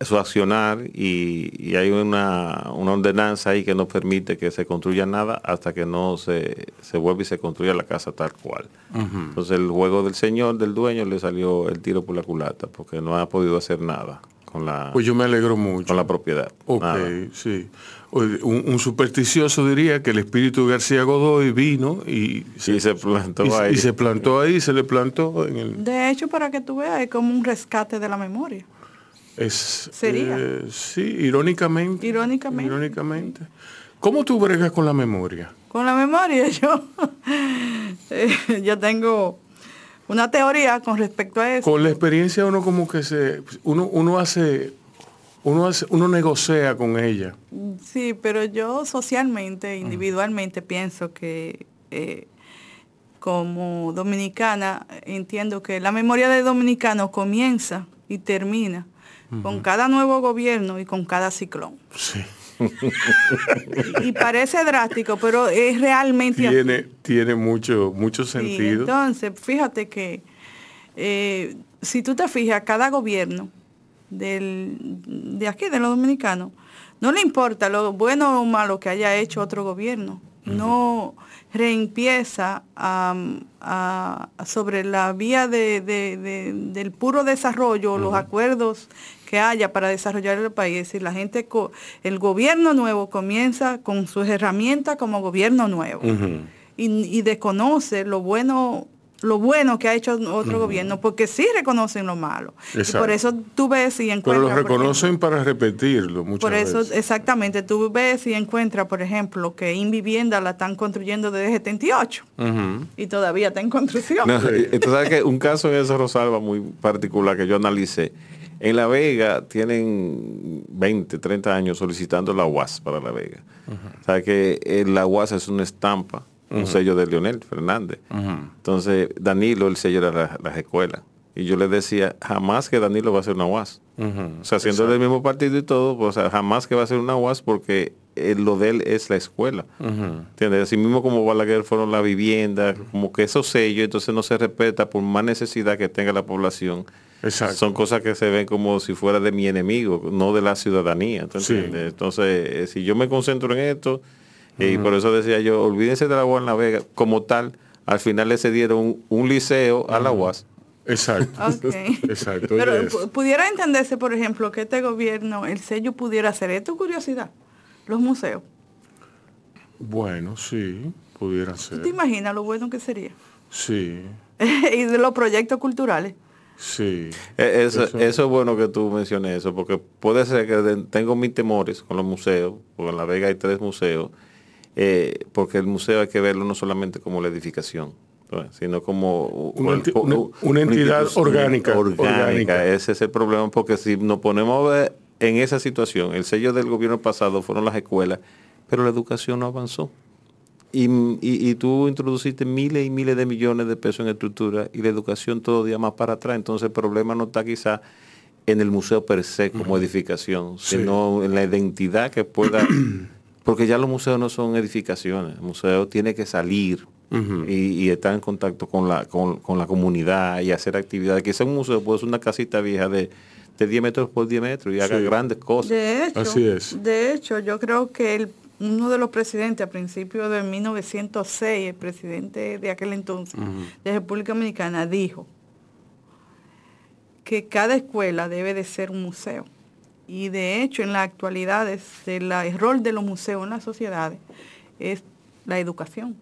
su accionar y, y hay una, una ordenanza ahí que no permite que se construya nada hasta que no se, se vuelva y se construya la casa tal cual. Entonces el juego del señor, del dueño, le salió el tiro por la culata porque no ha podido hacer nada con la, Pues yo me alegro mucho. con la propiedad. Ok, Nada. sí. Un, un supersticioso diría que el espíritu de García Godoy vino y Sí, se plantó y, ahí. y se plantó ahí, se le plantó en el... De hecho, para que tú veas, es como un rescate de la memoria. Es, Sería. eh, sí, irónicamente. Irónicamente. Irónicamente. ¿Cómo tú bregas con la memoria? Con la memoria yo, eh, yo tengo una teoría con respecto a eso. Con la experiencia uno como que se... Uno, uno hace... Uno, hace, uno negocia con ella. Sí, pero yo socialmente, individualmente pienso que eh, como dominicana entiendo que la memoria del dominicano comienza y termina con cada nuevo gobierno y con cada ciclón. Sí. Y parece drástico, pero es realmente así. Tiene, tiene mucho, mucho Sí, sentido. entonces, fíjate que eh, si tú te fijas, cada gobierno del, de aquí, de los dominicanos, no le importa lo bueno o malo que haya hecho otro gobierno, no reempieza a- sobre la vía de- de- de- del puro desarrollo, los acuerdos que haya para desarrollar el país. Decir, la gente, el gobierno nuevo comienza con sus herramientas como gobierno nuevo y, y desconoce lo bueno lo bueno que ha hecho otro gobierno porque sí reconocen lo malo y por eso tú ves y Pero encuentras lo por ejemplo, reconocen para repetirlo muchas por eso veces. exactamente tú ves y encuentras por ejemplo que Invivienda la están construyendo desde 78 Ujú. y todavía está en construcción No, y- que un caso en eso, Rosalba, muy particular que yo analicé. En La Vega tienen 20, 30 años solicitando la UAS para La Vega. O sea que eh, la UAS es una estampa, un sello de Leonel Fernández. Entonces, Danilo, el sello era la- las escuelas. Y yo le decía, jamás que Danilo va a ser una UAS. O sea, siendo del mismo partido y todo, pues, o sea, jamás que va a ser una UAS porque eh, lo de él es la escuela. ¿Entiendes? Así mismo como Balaguer fueron la vivienda, como que esos sellos, entonces no se respeta por más necesidad que tenga la población. Exacto. Son cosas que se ven como si fuera de mi enemigo, no de la ciudadanía. ¿tú Sí. Entonces, eh, si yo me concentro en esto, y por eso decía yo, olvídense de la UAS en La Vega, como tal, al final le cedieron un, un liceo a la UAS. Exacto. Exacto. pero pudiera entenderse por ejemplo que este gobierno el sello pudiera hacer esto curiosidad los museos Bueno, sí, pudiera ¿Tú ser. te imaginas lo bueno que sería? Sí, y de los proyectos culturales. Sí. Eh, Eso, Eso- eso es bueno que tú menciones eso, porque puede ser que tengo mis temores con los museos, porque en La Vega hay tres museos, eh, porque el museo hay que verlo no solamente como la edificación, ¿no? sino como Una enti- una- una entidad institución orgánica, orgánica. Ese es el problema, porque si nos ponemos a ver en esa situación, el sello del gobierno pasado fueron las escuelas, pero la educación no avanzó. Y, y- y tú introduciste miles y miles de millones de pesos en estructura y la educación todavía más para atrás. Entonces el problema no está quizá en el museo per se como edificación, Sí. sino en la identidad que pueda... Porque ya los museos no son edificaciones, el museo tiene que salir y, y estar en contacto con la, con, con la comunidad y hacer actividades. Quizá un museo puede ser una casita vieja de, de 10 metros por 10 metros y haga Sí. grandes cosas. De hecho, Así es. de hecho, yo creo que el- uno de los presidentes a principios de 1906, el presidente de aquel entonces de República Dominicana, dijo que cada escuela debe de ser un museo. Y de hecho, en la actualidad, es el, el rol de los museos en las sociedades es la educación.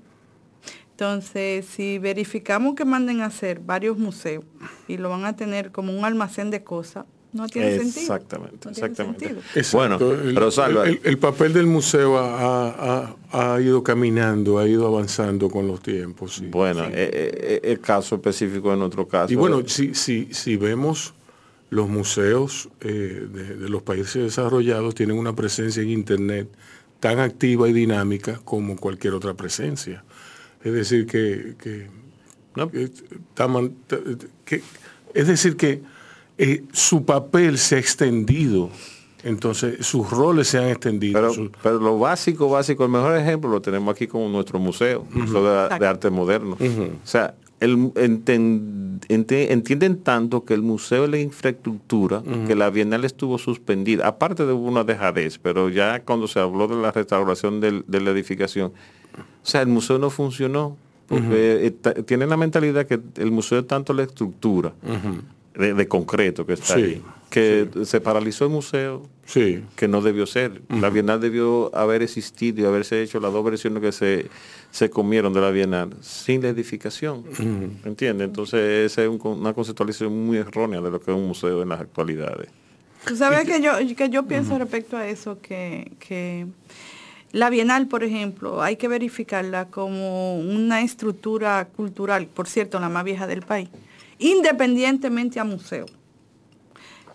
Entonces, si verificamos que manden a hacer varios museos y lo van a tener como un almacén de cosas, no tiene sentido. Exactamente, No tiene exactamente. sentido. Bueno, el, Rosalba, el- el papel del museo ha, ha- ha- ido caminando, ha ido avanzando con los tiempos. sí. bueno, eh, eh, el caso específico en otro caso. Y bueno, si, si, si vemos los museos eh, de, de los países desarrollados tienen una presencia en Internet tan activa y dinámica como cualquier otra presencia. Es decir, que, que- No. que que- es decir, que eh, su papel se ha extendido, entonces sus roles se han extendido. Pero, su- pero lo básico, básico, el mejor ejemplo lo tenemos aquí con nuestro museo, Museo de, de Arte Moderno. O sea, el, enten- ente- entienden tanto que el museo es la infraestructura, que la Bienal estuvo suspendida, aparte de una dejadez, pero ya cuando se habló de la restauración del- de la edificación, o sea, el museo no funcionó, porque está- tienen la mentalidad que el museo es tanto la estructura de, de concreto que está Sí, ahí, que se paralizó el museo, sí. que no debió ser. La Bienal debió haber existido y haberse hecho las dos versiones que se, se comieron de la Bienal sin la edificación. ¿Entiendes? Entonces esa es un una conceptualización muy errónea de lo que es un museo en las actualidades. Tú sabes que yo, que yo pienso respecto a eso, que, que la Bienal, por ejemplo, hay que verificarla como una estructura cultural, por cierto, la más vieja del país, independientemente a museo,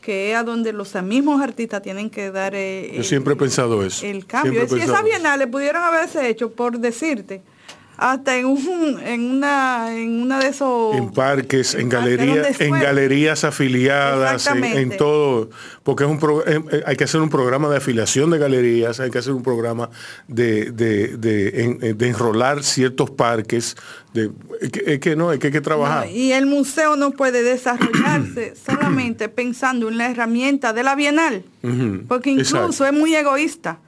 que es a donde los mismos artistas tienen que dar eh, Yo el- siempre he pensado eso. el cambio. Si esas bienales pudieron haberse hecho, por decirte, hasta en un, en una, en una de esos en parques, en, galerías, en galerías afiliadas, en, todo, porque es un pro- eh, eh, hay que hacer un programa de afiliación de galerías, hay que hacer un programa de, de, de, eh, de enrolar ciertos parques, de, es, que, es que no, es que hay que trabajar. No, y el museo no puede desarrollarse solamente pensando en la herramienta de la Bienal, porque incluso exacto. es muy egoísta.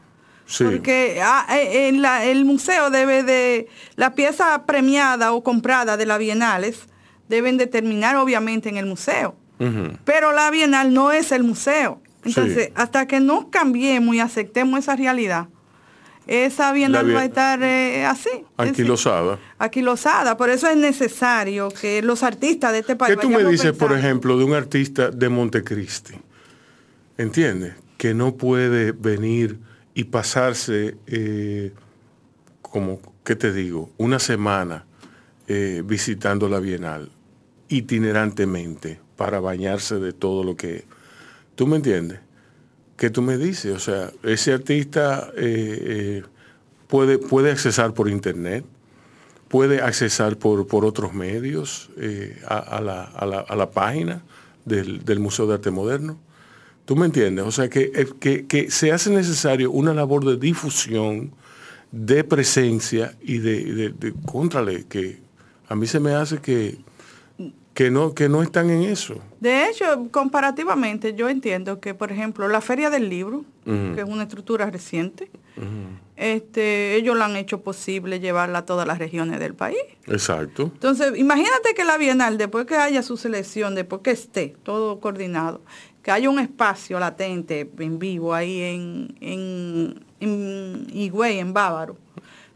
Sí. Porque ah, eh, en la- el museo debe de, la pieza premiada o comprada de las bienales deben de terminar obviamente en el museo. Pero la bienal no es el museo. Entonces, Sí. hasta que no cambiemos y aceptemos esa realidad, esa bienal bien- va a estar eh, así. Anquilosada. Aquilosada. Por eso es necesario que los artistas de este país ¿Qué tú me dices, por ejemplo, de un artista de Montecristi? ¿Entiendes? Que no puede venir y pasarse, eh, como, ¿qué te digo? Una semana eh, visitando la Bienal, itinerantemente, para bañarse de todo lo que... ¿Tú me entiendes? ¿Qué tú me dices? O sea, ese artista eh, puede, puede accesar por internet, puede accesar por, por otros medios a, a la, a la- a la página del, del Museo de Arte Moderno. ¿Tú me entiendes? O sea, que, eh, que, que se hace necesario una labor de difusión, de presencia y de, de, de- contrale, que a mí se me hace que, que, no, que no están en eso. De hecho, comparativamente, yo entiendo que, por ejemplo, la Feria del Libro, que es una estructura reciente, este, ellos la han hecho posible llevarla a todas las regiones del país. Exacto. Entonces, imagínate que la Bienal, después que haya su selección, después que esté todo coordinado, que haya un espacio latente en vivo ahí en, en, en Higüey, en Bávaro.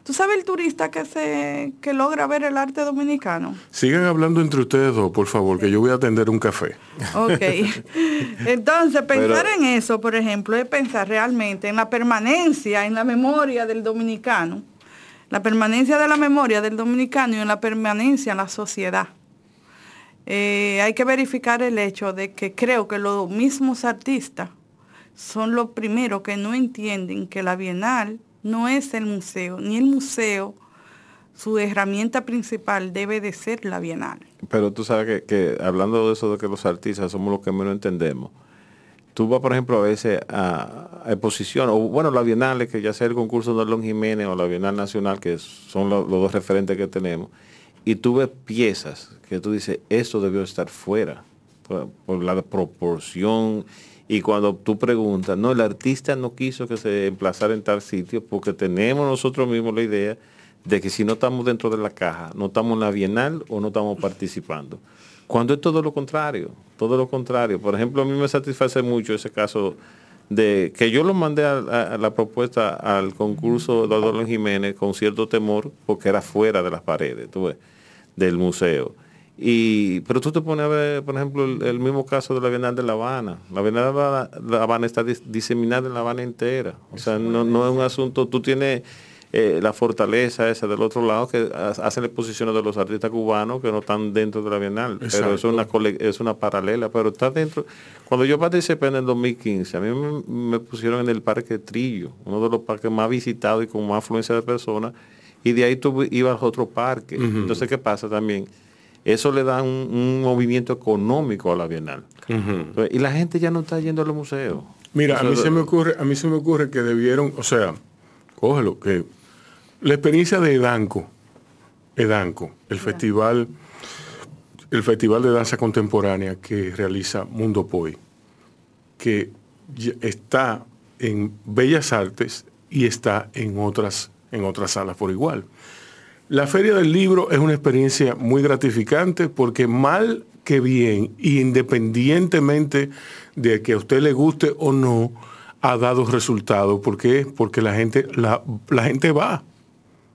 ¿Tú sabes el turista que se que logra ver el arte dominicano? Sigan hablando entre ustedes dos, por favor, que yo voy a atender un café. Ok. Entonces, pensar Pero- en eso, por ejemplo, es pensar realmente en la permanencia, en la memoria del dominicano, la permanencia de la memoria del dominicano y en la permanencia en la sociedad. Eh, hay que verificar el hecho de que creo que los mismos artistas son los primeros que no entienden que la Bienal no es el museo, ni el museo, su herramienta principal debe de ser la Bienal. Pero tú sabes que, hablando de eso de que los artistas somos los que menos entendemos, tú vas, por ejemplo, a veces a, a exposición, o bueno, la Bienal, que ya sea el concurso de Don Jiménez o la Bienal Nacional, que son lo- los dos referentes que tenemos, y tú ves piezas que tú dices, esto debió estar fuera, por, la proporción. Y cuando tú preguntas, no, el artista no quiso que se emplazara en tal sitio porque tenemos nosotros mismos la idea de que si no estamos dentro de la caja, no estamos en la bienal o no estamos participando. Cuando es todo lo contrario, todo lo contrario. Por ejemplo, a mí me satisface mucho ese caso de que yo lo mandé a, a- a la propuesta al concurso de Adolfo Jiménez con cierto temor porque era fuera de las paredes tú ves, del museo. Y, pero tú te pones a ver, por ejemplo, el, el mismo caso de la Bienal de La Habana. La Bienal de La, Habana está dis- diseminada en La Habana entera. O sea, no, no es un asunto, tú tienes eh, la fortaleza esa del otro lado que ha- hacen exposiciones de los artistas cubanos que no están dentro de la Bienal. Pero Exacto. es una, es una paralela, pero está dentro. Cuando yo participé en el 2015, a mí me, me pusieron en el Parque Trillo, uno de los parques más visitados y con más afluencia de personas, y de ahí tú ibas a otro parque. Entonces, ¿qué pasa también? Eso le da un, un movimiento económico a la Bienal. Entonces, Y la gente ya no está yendo a los museos. Mira, a mí se me ocurre, a mí se me ocurre que debieron, o sea, cógelo, que la experiencia de Edanco, Edanco, el festival, el festival de danza contemporánea que realiza Mundo Poi, que está en Bellas Artes y está en otras, en otras salas por igual. La Feria del Libro es una experiencia muy gratificante porque mal que bien, independientemente de que a usted le guste o no, ha dado resultados. ¿Por qué? Porque la gente, la, la gente va.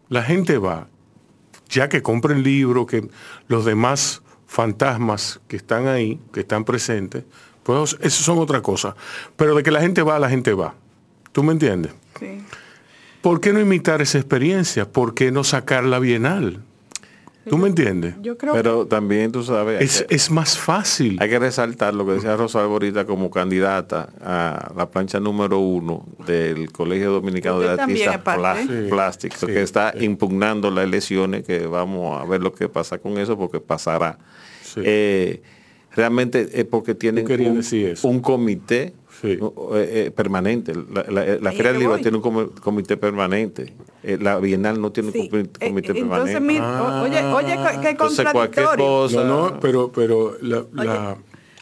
La gente va. Ya que compren libro, que los demás fantasmas que están ahí, que están presentes, pues eso son otra cosa. Pero de que la gente va, la gente va. ¿Tú me entiendes? Sí. ¿Por qué no imitar esa experiencia? ¿Por qué no sacar la bienal? ¿Tú me entiendes? Yo creo Pero también tú sabes, Es, que- es más fácil. Hay que resaltar lo que decía Rosalba ahorita como candidata a la plancha número uno del Colegio Dominicano de Usted Artistas es parte. Plá- Sí, Plásticos, sí, que está sí. impugnando las elecciones, que vamos a ver lo que pasa con eso, porque pasará. Sí. Eh, realmente es porque tienen un, un comité Sí. eh, eh, permanente. La, la- la Ahí Feria del Libro voy. tiene un comi- comité permanente. Eh, la Bienal no tiene un Sí. Eh, comité entonces, permanente. mira, o- oye, oye, qué- Entonces, cualquier contradictorio. cosa- No, no, pero, pero la, la-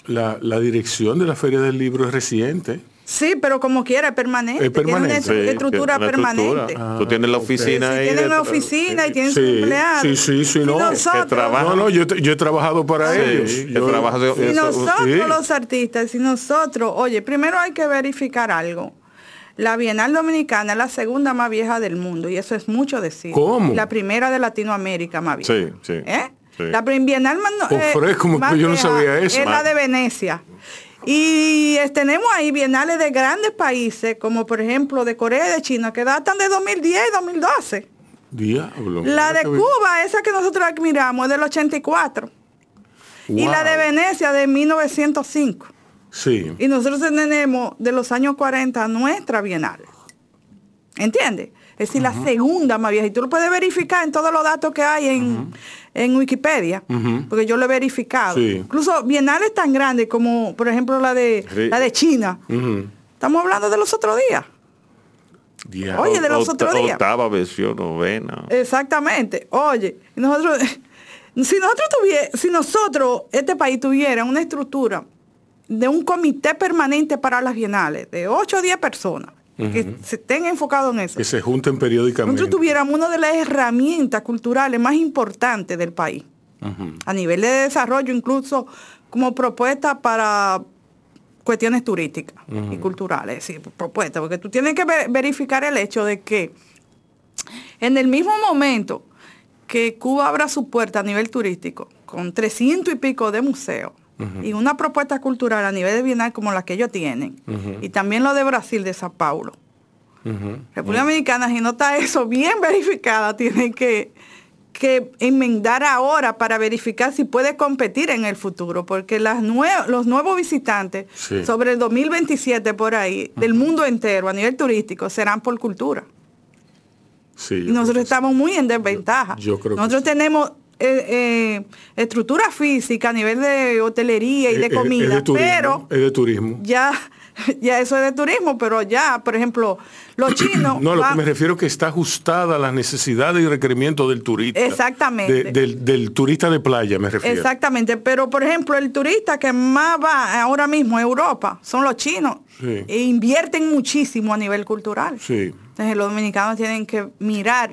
la- la dirección de la Feria del Libro es reciente. Sí, pero como quiera, es permanente. Es permanente. Tiene una Sí, estru- estructura una permanente. estructura. Tú tienes la oficina Sí, ahí. tienen de- una oficina y tienen Sí, sus empleados. sí, sí, sí, no. No, no, yo, te- yo he trabajado para Sí, ellos. Yo- trabaja de- Si eso- nosotros sí. los artistas, si nosotros, oye, primero hay que verificar algo. La Bienal Dominicana es la segunda más vieja del mundo y eso es mucho decir. ¿Cómo? La primera de Latinoamérica más vieja. Sí, sí, ¿Eh? sí. La Bienal más, como más que yo no vieja sabía eso. Es la de Venecia. Y tenemos ahí bienales de grandes países, como por ejemplo de Corea y de China, que datan de 2010 y 2012. Diablo. La de. Cuba, esa que nosotros admiramos, es del 84. Y la de. Venecia de 1905. Sí. Y nosotros tenemos de los años 40 nuestra bienal. ¿Entiendes? Es decir, la segunda más vieja. Y tú lo puedes verificar en todos los datos que hay en, en Wikipedia. Porque yo lo he verificado. Sí. Incluso bienales tan grandes como, por ejemplo, la de, Sí. la de China. Estamos hablando de los otros días. Diablo. Oye, de los otros días. Octava versión, novena. Exactamente. Oye, nosotros, si nosotros tuviera, si nosotros, este país tuviera una estructura de un comité permanente para las bienales, de 8 o 10 personas, que se estén enfocados en eso, Que se junten periódicamente. nosotros tuviéramos una de las herramientas culturales más importantes del país, a nivel de desarrollo, incluso como propuesta para cuestiones turísticas y culturales, sí, propuesta, porque tú tienes que ver- verificar el hecho de que en el mismo momento que Cuba abra su puerta a nivel turístico, con 300 y pico de museos, y una propuesta cultural a nivel de bienal como la que ellos tienen, y también lo de Brasil, de Sao Paulo, República Dominicana, si no está eso bien verificada, tiene que, que enmendar ahora para verificar si puede competir en el futuro, porque las nue- los nuevos visitantes Sí. sobre el 2027 por ahí, del mundo entero a nivel turístico, serán por cultura. Sí, Y nosotros que estamos muy en desventaja. Yo- yo creo que nosotros sí. tenemos eh, eh, estructura física a nivel de hotelería y de comida, es de turismo, pero Es de turismo. ya, ya eso es de turismo, pero ya, por ejemplo, los chinos... No, lo que me refiero es que está ajustada a las necesidades y requerimientos del turista. Exactamente. De- del, del turista de playa, me refiero. Exactamente, pero por ejemplo, el turista que más va ahora mismo a Europa son los chinos. Sí. E invierten muchísimo a nivel cultural. Sí. Entonces los dominicanos tienen que mirar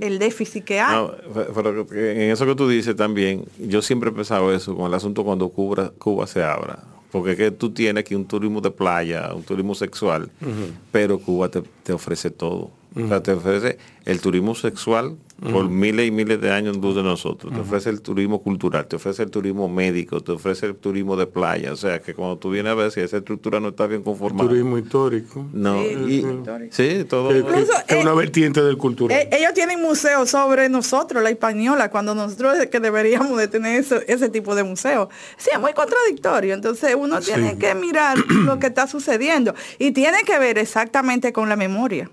el déficit que hay. No, pero en eso que tú dices también, yo siempre he pensado eso con el asunto cuando Cuba, Cuba se abra. Porque es que tú tienes aquí un turismo de playa, un turismo sexual, pero Cuba te, te ofrece todo. O sea, te ofrece el turismo sexual por miles y miles de años en luz de nosotros. Te ofrece el turismo cultural, te ofrece el turismo médico, te ofrece el turismo de playa. O sea, que cuando tú vienes a ver si esa estructura no está bien conformada. Turismo histórico. No, Sí, y- histórico. sí, todo. Que, una vertiente del cultural. Eh, ellos tienen museos sobre nosotros, la española, cuando nosotros que deberíamos de tener ese, ese tipo de museo. Sí, es muy contradictorio. Entonces uno tiene que mirar lo que está sucediendo y tiene que ver exactamente con la memoria.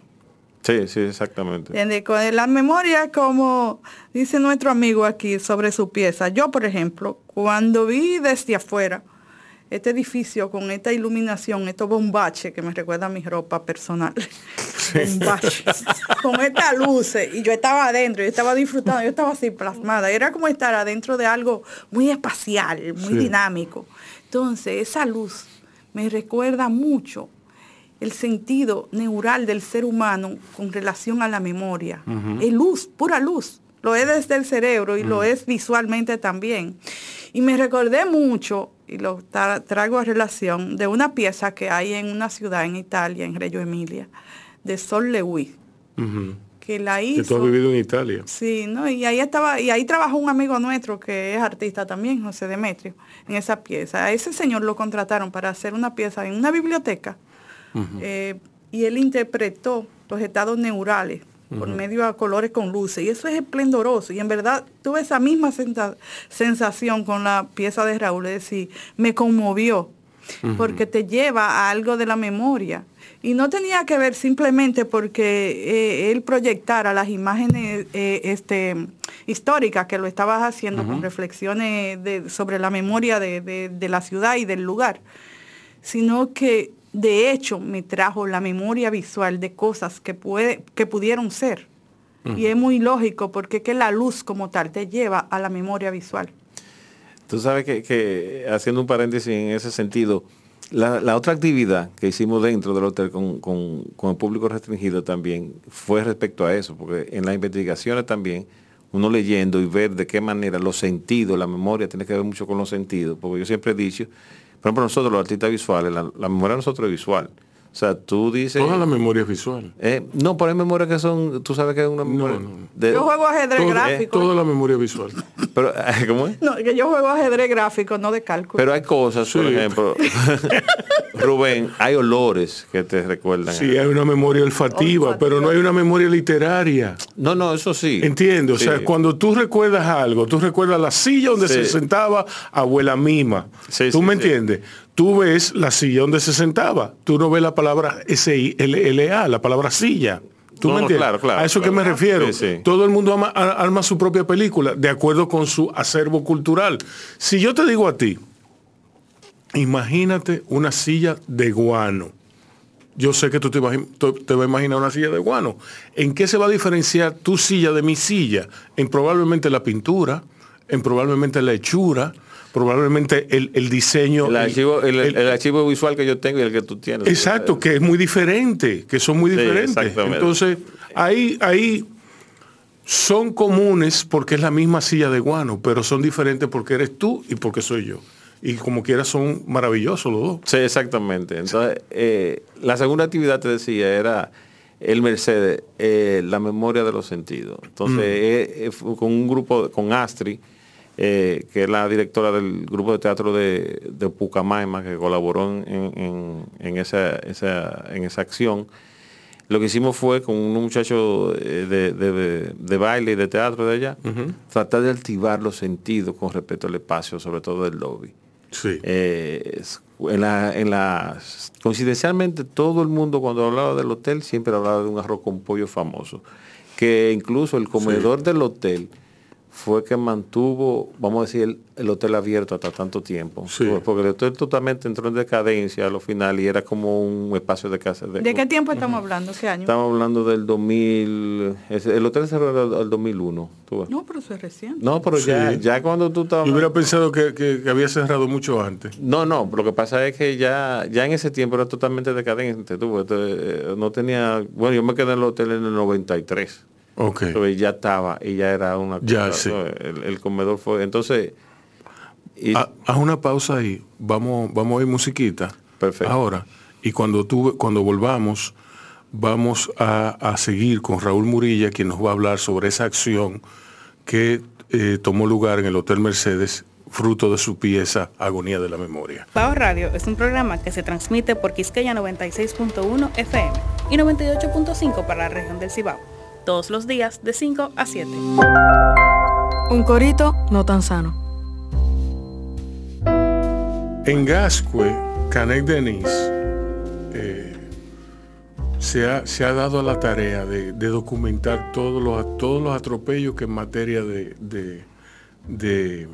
Sí, sí, exactamente. ¿Entiende? Con la memoria, como dice nuestro amigo aquí sobre su pieza. Yo, por ejemplo, cuando vi desde afuera este edificio con esta iluminación, estos bombaches que me recuerda a mi ropa personal, bombaches, con estas luces, y yo estaba adentro, yo estaba disfrutando, yo estaba así plasmada, era como estar adentro de algo muy espacial, muy Sí. dinámico. Entonces, esa luz me recuerda mucho el sentido neural del ser humano con relación a la memoria. Es luz, pura luz. Lo es desde el cerebro y lo es visualmente también. Y me recordé mucho, y lo tra- traigo a relación, de una pieza que hay en una ciudad en Italia, en Reggio Emilia, de Sol Lewis, Ujú. que la Que tú has hizo... vivido en Italia. Sí, ¿no? Y ahí estaba, y ahí trabajó un amigo nuestro que es artista también, José Demetrio, en esa pieza. A ese señor lo contrataron para hacer una pieza en una biblioteca. Eh, y él interpretó los estados neurales por medio de colores con luces. Y eso es esplendoroso. Y en verdad tuve esa misma sensación con la pieza de Raúl. Es decir, me conmovió. Porque te lleva a algo de la memoria. Y no tenía que ver simplemente porque eh, él proyectara las imágenes eh, este, históricas que lo estabas haciendo con reflexiones de- sobre la memoria de, de- de la ciudad y del lugar, sino que de hecho me trajo la memoria visual de cosas que, puede, que pudieron ser. Y es muy lógico porque es que la luz como tal te lleva a la memoria visual. Tú sabes que, que, haciendo un paréntesis en ese sentido, la, la otra actividad que hicimos dentro del hotel con, con- con el público restringido también fue respecto a eso, porque en las investigaciones también, uno leyendo y ver de qué manera los sentidos, la memoria tiene que ver mucho con los sentidos, porque yo siempre he dicho, por ejemplo, nosotros los artistas visuales, la, la memoria de nosotros es visual. O sea, tú dices... Toda la memoria visual. eh, no, pero hay memorias que son, tú sabes que es una memoria... no. de- Yo juego ajedrez Todo- gráfico. toda la memoria visual. pero, ¿cómo es? No, que yo juego ajedrez gráfico, no de cálculo. Pero hay cosas, por ejemplo, Rubén, hay olores que te recuerdan. Sí, hay una memoria olfativa, Olfativa. pero no hay una memoria literaria. No, no, eso sí. Entiendo, Sí. o sea, cuando tú recuerdas algo, tú recuerdas la silla donde Sí. se sentaba abuela mima. Sí, ¿Tú sí, me sí. entiendes? Tú ves la silla donde se sentaba. Tú no ves la palabra S-I-L-L-A, la palabra silla. ¿Tú No, me entiendes? claro, claro, A eso que me refiero. Sí, sí. Todo el mundo ama- arma su propia película de acuerdo con su acervo cultural. Si yo te digo a ti, imagínate una silla de guano. Yo sé que tú te, te vas a imaginar una silla de guano. ¿En qué se va a diferenciar tu silla de mi silla? En probablemente la pintura, en probablemente la hechura, probablemente el, el diseño. El archivo, el, el- el archivo visual que yo tengo y el que tú tienes. Exacto, que es muy diferente, que son muy diferentes. Entonces, ahí, ahí son comunes porque es la misma silla de guano, pero son diferentes porque eres tú y porque soy yo. Y como quiera son maravillosos los dos. Sí, exactamente. Entonces, eh, la segunda actividad, te decía, era el Mercedes, eh, la memoria de los sentidos. Entonces, eh, eh, con un grupo, con Astri, eh, que es la directora del grupo de teatro de, de Pucamaima, que colaboró en, en- en esa, esa- en esa acción. Lo que hicimos fue con un muchacho eh, de, de- de baile y de teatro de allá, tratar de activar los sentidos con respecto al espacio, sobre todo del lobby. Sí. Eh, en la, en la, coincidencialmente todo el mundo cuando hablaba del hotel siempre hablaba de un arroz con pollo famoso, que incluso el comedor del hotel fue que mantuvo, vamos a decir, el, el hotel abierto hasta tanto tiempo. Sí. Porque el hotel totalmente entró en decadencia a lo final y era como un espacio de casa. ¿De qué tiempo estamos hablando? ¿Qué año? Estamos hablando del 2000, ese- el hotel cerró el 2001. tú ves. No, pero eso es reciente. No, pero ya, Sí. ya cuando tú estabas... Yo hubiera pensado que, que- que había cerrado mucho antes. No, no, lo que pasa es que ya, ya en ese tiempo era totalmente decadente. Tú, eh, no tenía, bueno, yo me quedé en el hotel en el 93. Ok. pero ya estaba y ya era una Ya, cosa, sí. ¿no? el, el comedor fue. Entonces, Y- Ha- Haz una pausa ahí. Vamos, vamos a ir musiquita. Perfecto. Ahora. Y cuando, tú, cuando volvamos, vamos a, a seguir con Raúl Murilla, quien nos va a hablar sobre esa acción que eh, tomó lugar en el Hotel Mercedes, fruto de su pieza Agonía de la Memoria. Bao Radio es un programa que se transmite por Quisqueya 96.1 FM y 98.5 para la región del Cibao, todos los días de 5 a 7. Un corito no tan sano. En Gascue, Canek Denis eh, se, ha, se ha dado a la tarea de, de documentar todos los, todos los atropellos que en materia de, de- de-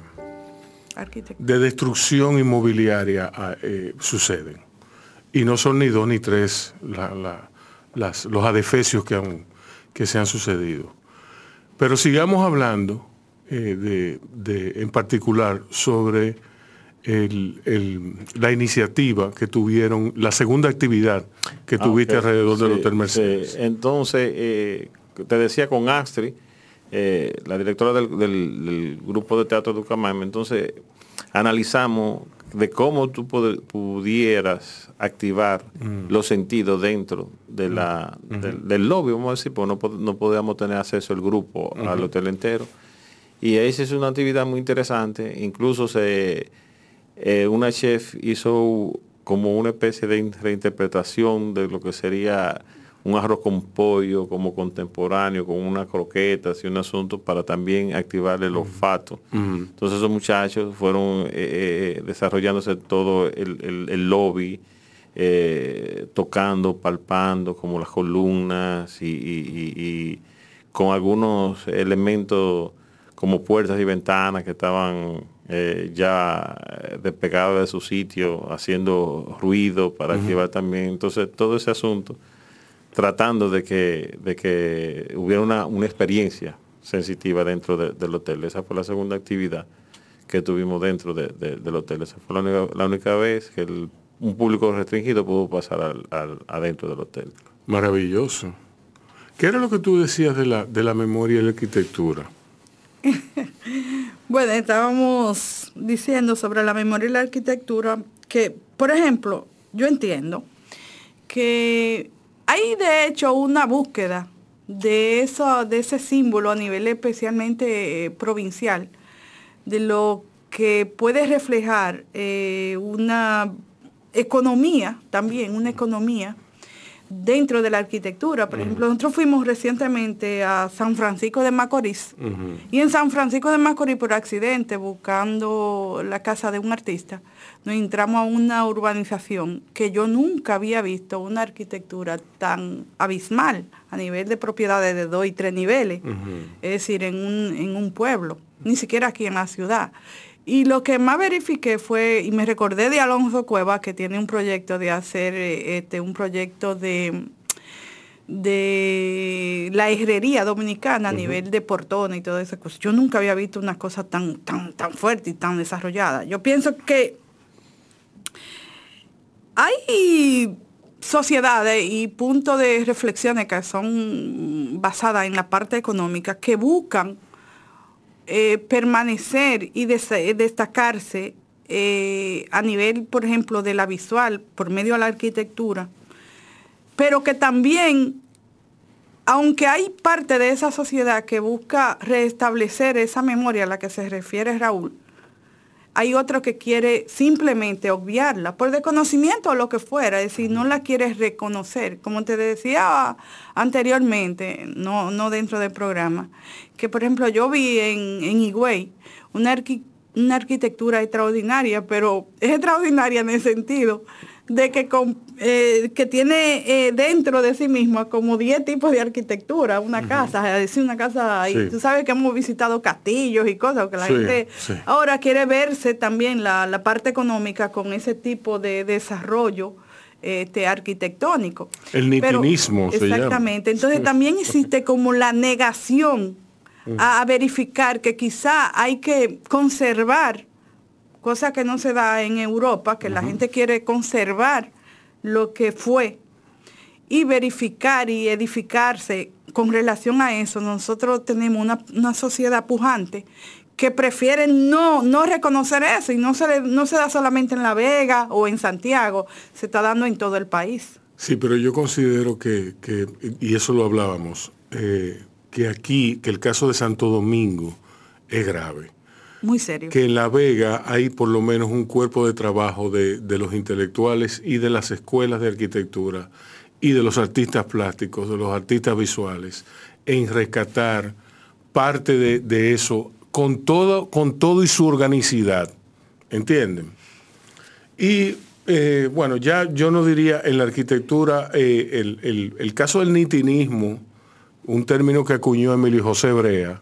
de destrucción inmobiliaria ah, eh, suceden. Y no son ni dos ni tres la- la- las- los adefesios que, han- que se han sucedido. Pero sigamos hablando eh, de, de- en particular sobre el- el- la iniciativa que tuvieron, la segunda actividad que Ah, tuviste alrededor del Sí, Hotel Mercedes. sí. Entonces, eh, te decía con Astrid, eh, la directora del, del- del grupo de teatro de Ucamame, entonces analizamos de cómo tú pudieras activar Mm. los sentidos dentro de la, del, del lobby, vamos a decir, porque no, pod- no podíamos tener acceso el grupo al hotel entero. Y esa es una actividad muy interesante, incluso se, eh, una chef hizo como una especie de in- reinterpretación de lo que sería un arroz con pollo como contemporáneo, con unas croquetas y un asunto para también activar el olfato. Entonces esos muchachos fueron eh, eh, desarrollándose todo el, el- el lobby, eh, tocando, palpando como las columnas y, y- y- y con algunos elementos como puertas y ventanas que estaban eh, ya eh, despegadas de su sitio, haciendo ruido para activar también. Entonces, todo ese asunto, tratando de que, de que hubiera una, una experiencia sensitiva dentro de- del hotel. Esa fue la segunda actividad que tuvimos dentro de- de- del hotel. Esa fue la única, la única vez que el- un público restringido pudo pasar al- al- adentro del hotel. Maravilloso. ¿Qué era lo que tú decías de la, de la memoria y la arquitectura? Bueno, estábamos diciendo sobre la memoria y la arquitectura que, por ejemplo, yo entiendo que hay de hecho una búsqueda de, eso, de ese símbolo a nivel especialmente eh, provincial, de lo que puede reflejar eh, una economía también, una economía dentro de la arquitectura. Por ejemplo, nosotros fuimos recientemente a San Francisco de Macorís y en San Francisco de Macorís por accidente buscando la casa de un artista, nos entramos a una urbanización que yo nunca había visto una arquitectura tan abismal a nivel de propiedades de dos y tres niveles, es decir, en un, en un pueblo, ni siquiera aquí en la ciudad. Y lo que más verifiqué fue, y me recordé de Alonso Cueva, que tiene un proyecto de hacer eh, este, un proyecto de, de la herrería dominicana a nivel de portones y todas esas cosas. Yo nunca había visto una cosa tan, tan, tan fuerte y tan desarrollada. Yo pienso que hay sociedades y puntos de reflexiones que son basadas en la parte económica que buscan eh, permanecer y des- destacarse eh, a nivel, por ejemplo, de la visual, por medio de la arquitectura, pero que también, aunque hay parte de esa sociedad que busca restablecer esa memoria a la que se refiere Raúl, hay otro que quiere simplemente obviarla por desconocimiento o lo que fuera, es decir, no la quiere reconocer. Como te decía anteriormente, no, no dentro del programa, que por ejemplo yo vi en, en Higüey una, arqui- una arquitectura extraordinaria, pero es extraordinaria en el sentido de que, con- eh, que tiene eh, dentro de sí misma como 10 tipos de arquitectura, una casa, es decir, una casa, y Sí. tú sabes que hemos visitado castillos y cosas, que la Sí, gente sí. ahora quiere verse también la, la parte económica con ese tipo de desarrollo este, arquitectónico. El Pero- nitinismo llama. Exactamente. Entonces también existe como la negación a, a verificar que quizá hay que conservar, cosa que no se da en Europa, que la gente quiere conservar lo que fue y verificar y edificarse con relación a eso. Nosotros tenemos una, una sociedad pujante que prefieren no, no reconocer eso y no se, no se da solamente en La Vega o en Santiago, se está dando en todo el país. Sí, pero yo considero que, y eso lo hablábamos, eh, que aquí, que el caso de Santo Domingo es grave. Muy serio. Que en La Vega hay por lo menos un cuerpo de trabajo de, los intelectuales y de las escuelas de arquitectura y de los artistas plásticos, de los artistas visuales, en rescatar parte de, eso con todo, con todo y su organicidad. ¿Entienden? Y eh, bueno, ya yo no diría en la arquitectura, eh, el, el, caso del nitinismo, un término que acuñó Emilio José Brea,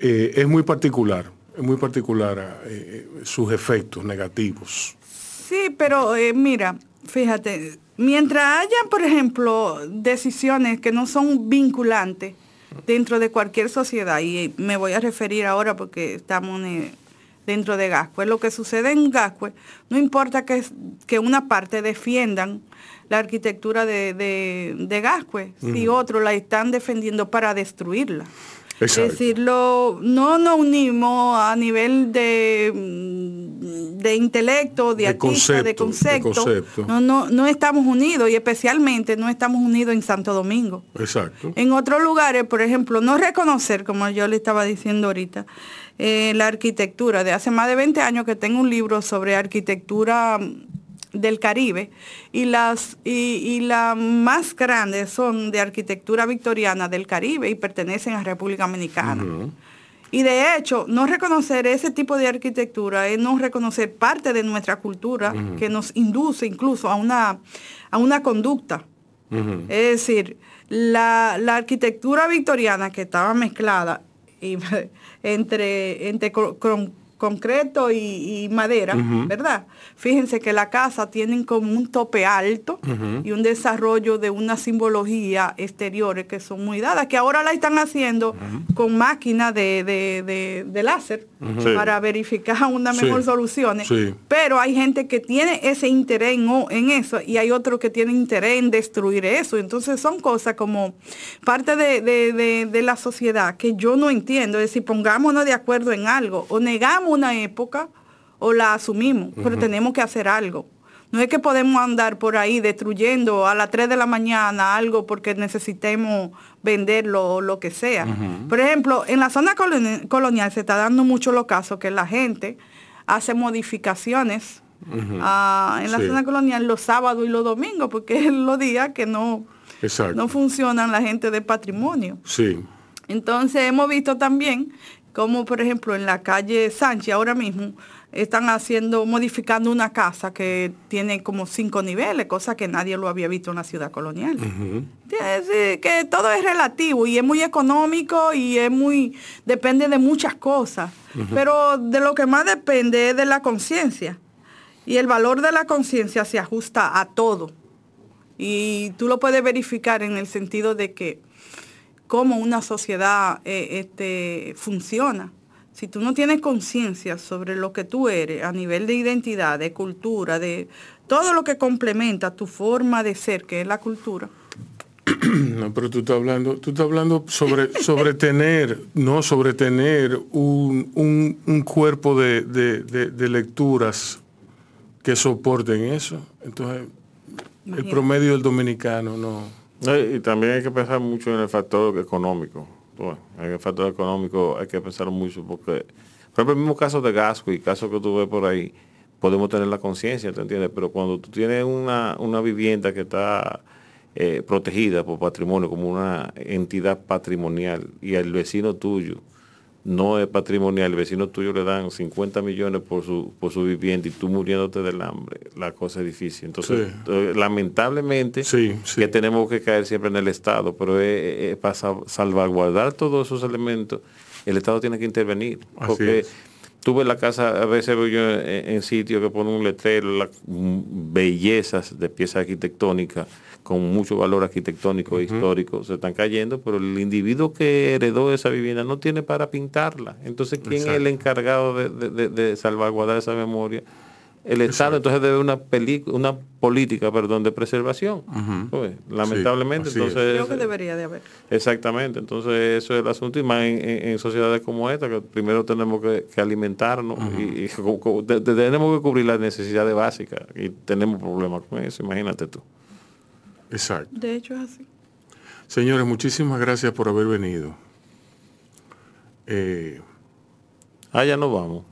eh, es muy particular muy particular eh, sus efectos negativos. Sí, pero eh, mira, fíjate, mientras haya, por ejemplo, decisiones que no son vinculantes dentro de cualquier sociedad, y me voy a referir ahora porque estamos dentro de Gascue, lo que sucede en Gascue, no importa que, que una parte defiendan la arquitectura de, de, Gascue, si otros la están defendiendo para destruirla. Es decirlo, no nos unimos a nivel de, mm, de intelecto, de, artista, de concepto. No, no, no estamos unidos y especialmente no estamos unidos en Santo Domingo. Exacto. En otros lugares, por ejemplo, no reconocer, como yo le estaba diciendo ahorita, eh, la arquitectura. De hace más de 20 años que tengo un libro sobre arquitectura del Caribe y las y, las más grandes son de arquitectura victoriana del Caribe y pertenecen a República Dominicana. Y de hecho, no reconocer ese tipo de arquitectura es no reconocer parte de nuestra cultura que nos induce incluso a una, a una conducta. Es decir, la, arquitectura victoriana que estaba mezclada entre, entre concreto y, madera, ¿verdad? Fíjense que la casa tienen como un tope alto y un desarrollo de una simbología exteriores que son muy dadas, que ahora la están haciendo con máquinas de, láser para verificar una mejor solución. Pero hay gente que tiene ese interés en, en eso y hay otros que tienen interés en destruir eso. Entonces son cosas como parte de, la sociedad que yo no entiendo. Es decir, pongámonos de acuerdo en algo o negamos una época o la asumimos, pero tenemos que hacer algo. No es que podemos andar por ahí destruyendo a las 3 de la mañana algo porque necesitemos venderlo o lo que sea. Por ejemplo, en la zona colonial se está dando mucho lo caso que la gente hace modificaciones ah, en la zona colonial los sábados y los domingos, porque es los días que no, no funcionan la gente de patrimonio. Sí. Entonces hemos visto también como por ejemplo en la calle Sánchez ahora mismo están haciendo, modificando una casa que tiene como cinco niveles, cosa que nadie lo había visto en la ciudad colonial. que todo es relativo y es muy económico y es muy, depende de muchas cosas. Pero de lo que más depende es de la conciencia. Y el valor de la conciencia se ajusta a todo. Y tú lo puedes verificar en el sentido de que cómo una sociedad eh, este, funciona. Si tú no tienes conciencia sobre lo que tú eres a nivel de identidad, de cultura, de todo lo que complementa tu forma de ser, que es la cultura. No, pero tú estás hablando, tú estás hablando sobre, sobre tener, no sobre tener un, cuerpo de, de, lecturas que soporten eso. Entonces, el promedio del dominicano no. Y también hay que pensar mucho en el factor económico. en el factor económico hay que pensar mucho porque, por ejemplo, el mismo caso de Gasco y caso que tú ves por ahí, podemos tener la conciencia, ¿te entiendes? Pero cuando tú tienes una, vivienda que está eh, protegida por patrimonio, como una entidad patrimonial, y el vecino tuyo no es patrimonial, el vecino tuyo le dan 50 millones por su, por su vivienda y tú muriéndote del hambre, la cosa es difícil. Entonces, eh, lamentablemente, que tenemos que caer siempre en el Estado, pero para salvaguardar todos esos elementos, el Estado tiene que intervenir. porque tuve la casa, a veces veo yo en, en sitios que ponen un letrero, las bellezas de piezas arquitectónicas con mucho valor arquitectónico e histórico se están cayendo, pero el individuo que heredó esa vivienda no tiene para pintarla. Entonces, ¿quién es el encargado de, salvaguardar esa memoria? el Estado entonces debe una una política, perdón, de preservación. Pues, lamentablemente, entonces creo que debería de haber. Exactamente, entonces eso es el asunto y más en, sociedades como esta que primero tenemos que, alimentarnos y, tenemos que cubrir las necesidades básicas y tenemos problemas con eso, imagínate tú. Exacto. De hecho es así. Señores, muchísimas gracias por haber venido. Eh, ah, ya nos vamos.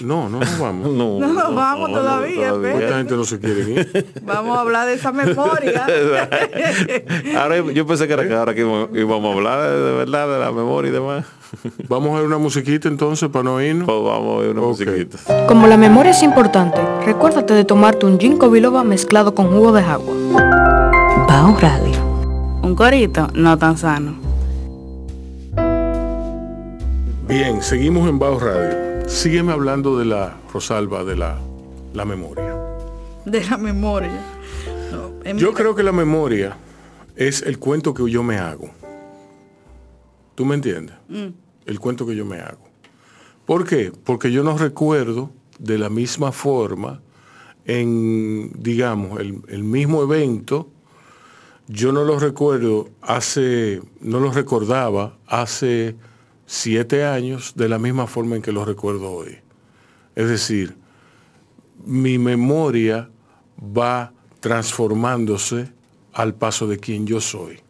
No, no nos vamos. no, no nos vamos todavía. Esta gente no se quiere ir. Vamos a hablar de esa memoria. ahora yo pensé que era que ahora que íbamos a hablar de verdad de la memoria y demás. Vamos a ver una musiquita entonces para no irnos. Pues vamos a ver una musiquita. Como la memoria es importante, recuérdate de tomarte un ginkgo biloba mezclado con jugo de agua. Bao Radio. Un corito no tan sano. Bien, seguimos en Bao Radio. Sígueme hablando de la Rosalba, de la, la memoria. De la memoria. yo creo que la memoria es el cuento que yo me hago. ¿Tú me entiendes? Mm. El cuento que yo me hago. ¿Por qué? Porque yo no recuerdo de la misma forma en, digamos, el, el mismo evento, yo no lo recuerdo hace, no lo recordaba hace siete años de la misma forma en que lo recuerdo hoy. Es decir, mi memoria va transformándose al paso de quien yo soy.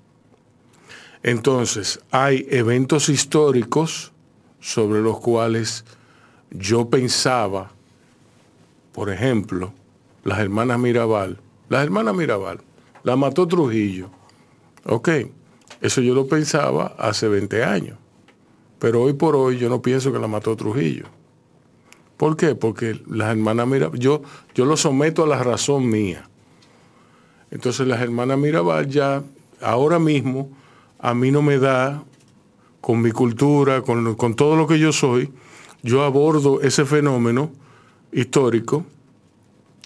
Entonces, hay eventos históricos sobre los cuales yo pensaba, por ejemplo, las hermanas Mirabal. Las hermanas Mirabal, la mató Trujillo. Ok, eso yo lo pensaba hace 20 años. Pero hoy por hoy yo no pienso que la mató Trujillo. ¿Por qué? Porque las hermanas Mirabal, yo, yo lo someto a la razón mía. Entonces las hermanas Mirabal ya ahora mismo a mí no me da, con mi cultura, con, con todo lo que yo soy, yo abordo ese fenómeno histórico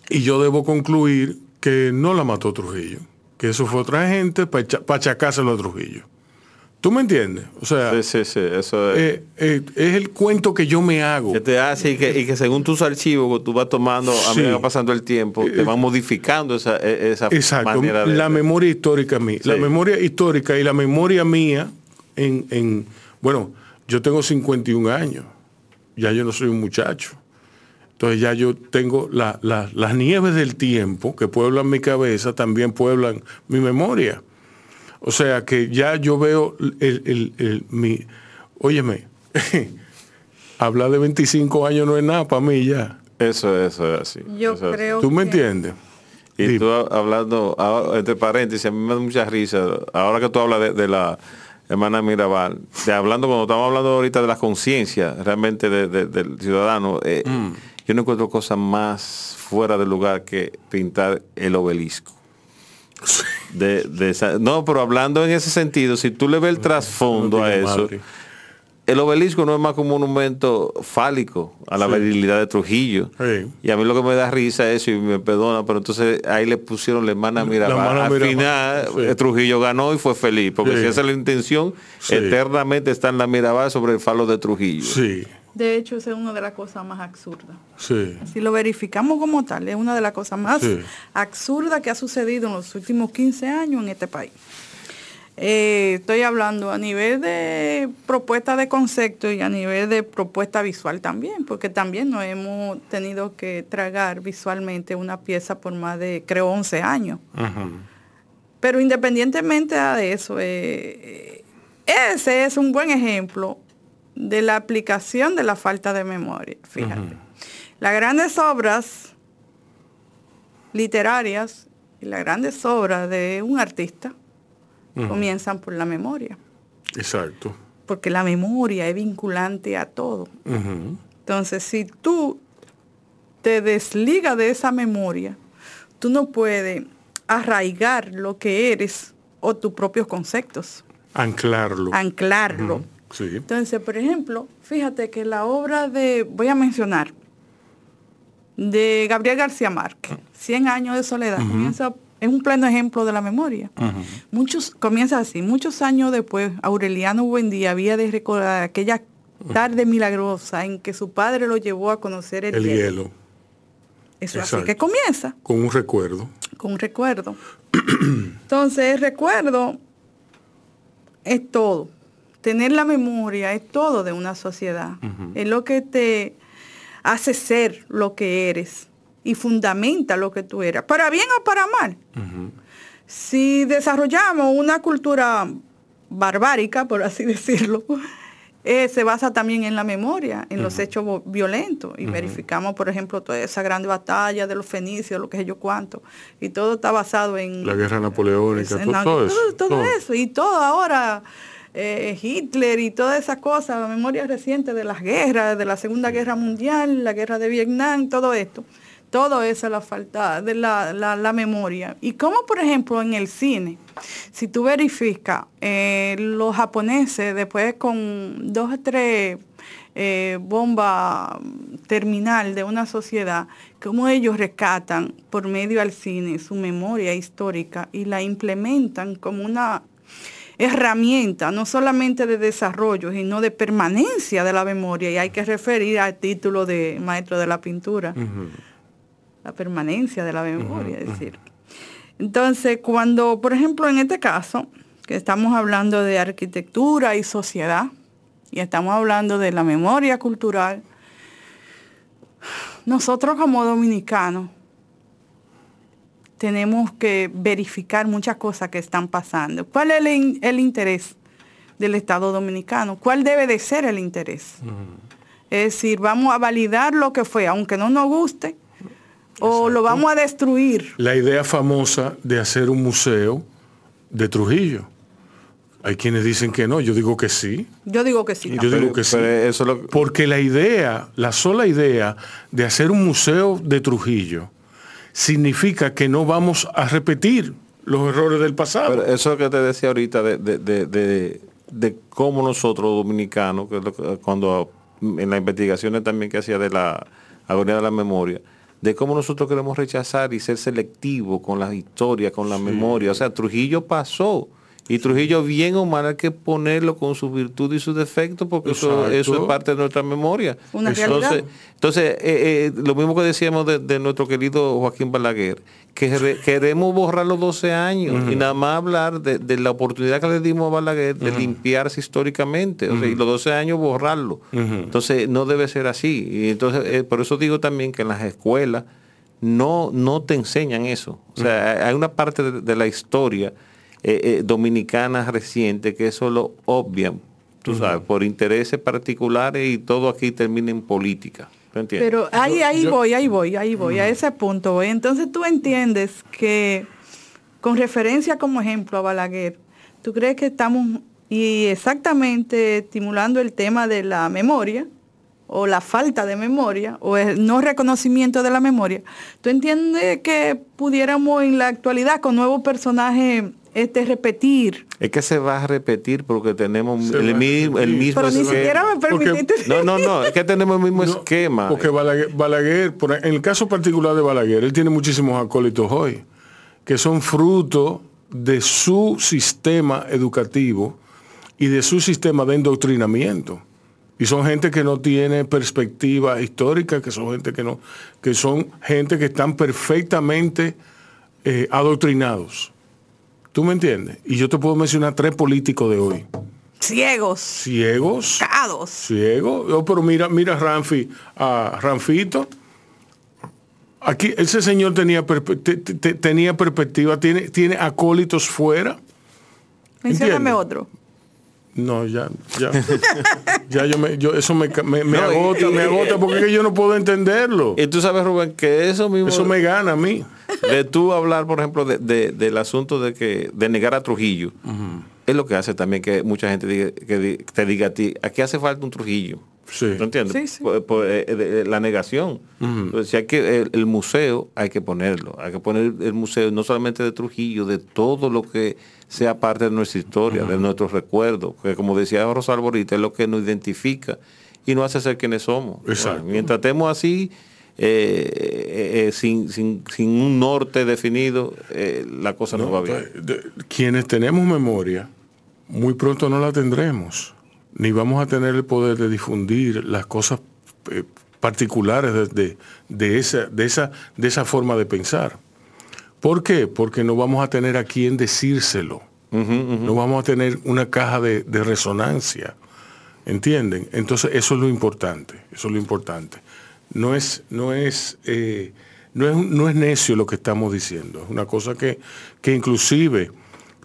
y yo debo concluir que no la mató Trujillo, que eso fue otra gente para achacárselo a Trujillo. ¿Tú me entiendes? O sea, sí, sí, sí, eso es. Eh, eh, es el cuento que yo me hago. Que te hace y que, según tus archivos que tú vas tomando, a medida que va pasando el tiempo, te van modificando esa, e, esa Exacto, la memoria histórica mía. La memoria histórica y la memoria mía en, bueno, yo tengo 51 años, ya yo no soy un muchacho. Entonces ya yo tengo las nieves del tiempo que pueblan mi cabeza, también pueblan mi memoria. O sea que ya yo veo el, el, mi, óyeme, hablar de 25 años no es nada para mí ya. Eso, eso es así. Yo creo ¿Tú me entiendes? Y tú hablando, entre paréntesis, a mí me da mucha risa, ahora que tú hablas de, la hermana Mirabal, de hablando, cuando estamos hablando ahorita de la conciencia realmente del ciudadano, eh, mm. Yo no encuentro cosa más fuera de lugar que pintar el obelisco. De, no, pero hablando en ese sentido, si tú le ves el trasfondo a eso, el obelisco no es más como un monumento fálico a la virilidad de Trujillo. Y a mí lo que me da risa es eso y me perdona, pero entonces ahí le pusieron la hermana Mirabal. Al final Trujillo ganó y fue feliz, porque si esa es la intención, eternamente está en la Mirabal sobre el falo de Trujillo. Sí. De hecho, esa es una de las cosas más absurdas. Sí. Si lo verificamos como tal, es una de las cosas más absurdas que ha sucedido en los últimos 15 años en este país. Eh, estoy hablando a nivel de propuesta de concepto y a nivel de propuesta visual también, porque también nos hemos tenido que tragar visualmente una pieza por más de, creo, 11 años. Pero independientemente de eso, eh, ese es un buen ejemplo de la aplicación de la falta de memoria. Fíjate. Las grandes obras literarias y las grandes obras de un artista comienzan por la memoria. Exacto. Porque la memoria es vinculante a todo. Entonces, si tú te desligas de esa memoria, tú no puedes arraigar lo que eres o tus propios conceptos. Anclarlo. Anclarlo. Entonces, por ejemplo, fíjate que la obra de, voy a mencionar, de Gabriel García Márquez, 100 años de soledad, es un pleno ejemplo de la memoria. Muchos, comienza así, muchos años después, Aureliano Buendía había de recordar aquella tarde milagrosa en que su padre lo llevó a conocer el, hielo. Eso es así Exacto. que comienza, Con un recuerdo. con un recuerdo. Entonces, el recuerdo es todo. Tener la memoria es todo de una sociedad. Es lo que te hace ser lo que eres y fundamenta lo que tú eres, para bien o para mal. Si desarrollamos una cultura barbárica, por así decirlo, eh, se basa también en la memoria, en los hechos violentos. Y verificamos, por ejemplo, toda esa gran batalla de los fenicios, lo que sé yo cuánto. Y todo está basado en... La guerra napoleónica, en todo, la- todo eso. todo todo. eso. Y todo ahora, eh, Hitler y todas esas cosas, la memoria reciente de las guerras, de la Segunda Guerra Mundial, la guerra de Vietnam, todo esto. Todo eso es la falta de la, la- la memoria. Y como por ejemplo en el cine, si tú verificas, eh, los japoneses después con dos o tres eh, bombas terminal de una sociedad, cómo ellos rescatan por medio al cine su memoria histórica y la implementan como una herramienta, no solamente de desarrollo, sino de permanencia de la memoria. Y hay que referir al título de maestro de la pintura la permanencia de la memoria, es decir. Entonces, cuando, por ejemplo, en este caso, que estamos hablando de arquitectura y sociedad, y estamos hablando de la memoria cultural, nosotros como dominicanos tenemos que verificar muchas cosas que están pasando. ¿Cuál es el, in- el interés del Estado dominicano? ¿Cuál debe de ser el interés? Es decir, vamos a validar lo que fue, aunque no nos guste, o lo vamos a destruir. La idea famosa de hacer un museo de Trujillo. Hay quienes dicen que no, yo digo que sí. Yo digo que sí. Yo digo que sí. pero eso es lo- Porque la idea, la sola idea de hacer un museo de Trujillo significa que no vamos a repetir los errores del pasado. Pero eso que te decía ahorita de, de, de, de- cómo nosotros dominicanos, que cuando en las investigaciones también que hacía de la agonía de la memoria, de cómo nosotros queremos rechazar y ser selectivos con las historias, con la memoria. O sea, Trujillo pasó. Y Trujillo, bien o mal, hay que ponerlo con su virtud y sus defectos, porque eso, eso es parte de nuestra memoria. Una entonces, realidad. entonces eh, eh, lo mismo que decíamos de, de nuestro querido Joaquín Balaguer, que re- queremos borrar los 12 años y nada más hablar de, de la oportunidad que le dimos a Balaguer de limpiarse históricamente, o sea, y los 12 años borrarlo. Entonces no debe ser así. Y entonces, eh, por eso digo también que en las escuelas no, no te enseñan eso. O sea, hay una parte de, de la historia eh, eh, dominicana reciente que eso lo obvian, tú sabes, por intereses particulares y todo aquí termina en política. ¿Tú entiendes? Pero ahí, ahí yo- voy, ahí voy, ahí voy, a ese punto voy. Entonces tú entiendes que con referencia como ejemplo a Balaguer, ¿tú crees que estamos y exactamente estimulando el tema de la memoria o la falta de memoria o el no reconocimiento de la memoria? ¿Tú entiendes que pudiéramos en la actualidad con nuevos personajes este, repetir? es que se va a repetir porque tenemos Se el, mismo, el mismo Pero ni esquema. siquiera me Porque- permitiste. No, no, no, es que tenemos el mismo No, esquema. Porque Balaguer, Balaguer, por- en el caso particular de Balaguer, él tiene muchísimos acólitos hoy, que son fruto de su sistema educativo y de su sistema de endoctrinamiento. Y son gente que no tiene perspectiva histórica, que son gente que no, que son gente que están perfectamente eh, adoctrinados. ¿Tú me entiendes? Y yo te puedo mencionar tres políticos de hoy. Ciegos, Ciegos, cados. ciego. Oh, pero mira, mira Ranfi, a Ranfito. Aquí ese señor tenía, perpe- te- te- te- tenía perspectiva, tiene, tiene acólitos fuera. Mencióname otro. No, ya, ya. ya yo me, yo, eso me, me, me No, y- agota, me agota, porque yo no puedo entenderlo. Y tú sabes, Rubén, que eso mismo... Eso me gana a mí. De tú hablar, por ejemplo, de- de- del asunto de que de negar a Trujillo, es lo que hace también que mucha gente diga- que te diga a ti, aquí hace falta un Trujillo. Sí. ¿No entiendes? Sí, sí. Por- por, eh, de- la negación. Entonces, si hay que, el, el museo hay que ponerlo. Hay que poner el museo no solamente de Trujillo, de todo lo que sea parte de nuestra historia, de nuestros recuerdos. Que como decía Rosalvo ahorita, es lo que nos identifica y nos hace ser quienes somos. Exacto. Bueno, mientras estemos así, eh, eh, eh, sin, sin, sin un norte definido, la cosa no, va bien. De- quienes tenemos memoria, muy pronto no la tendremos, ni vamos a tener el poder de difundir las cosas particulares de, de, esa, de, esa, de esa forma de pensar. ¿Por qué? Porque no vamos a tener a quien decírselo. No vamos a tener una caja de, de, resonancia. ¿Entienden? Entonces eso es lo importante. Eso es lo importante. No es, no es, eh, no es, no es necio lo que estamos diciendo. Es una cosa que, que inclusive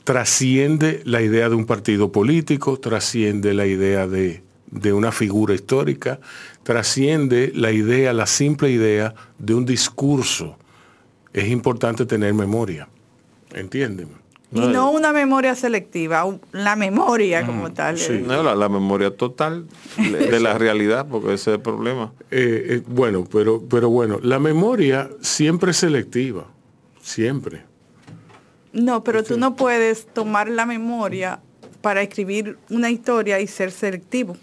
trasciende la idea de un partido político, trasciende la idea de, de una figura histórica, trasciende la idea, la simple idea de un discurso. Es importante tener memoria, ¿entienden? Y no una memoria selectiva, la memoria como tal. Sí. No, la, la, memoria total de la realidad, porque ese es el problema. Eh, eh, bueno, pero, pero bueno, la memoria siempre es selectiva, siempre. No, pero tú no puedes tomar la memoria para escribir una historia y ser selectivo.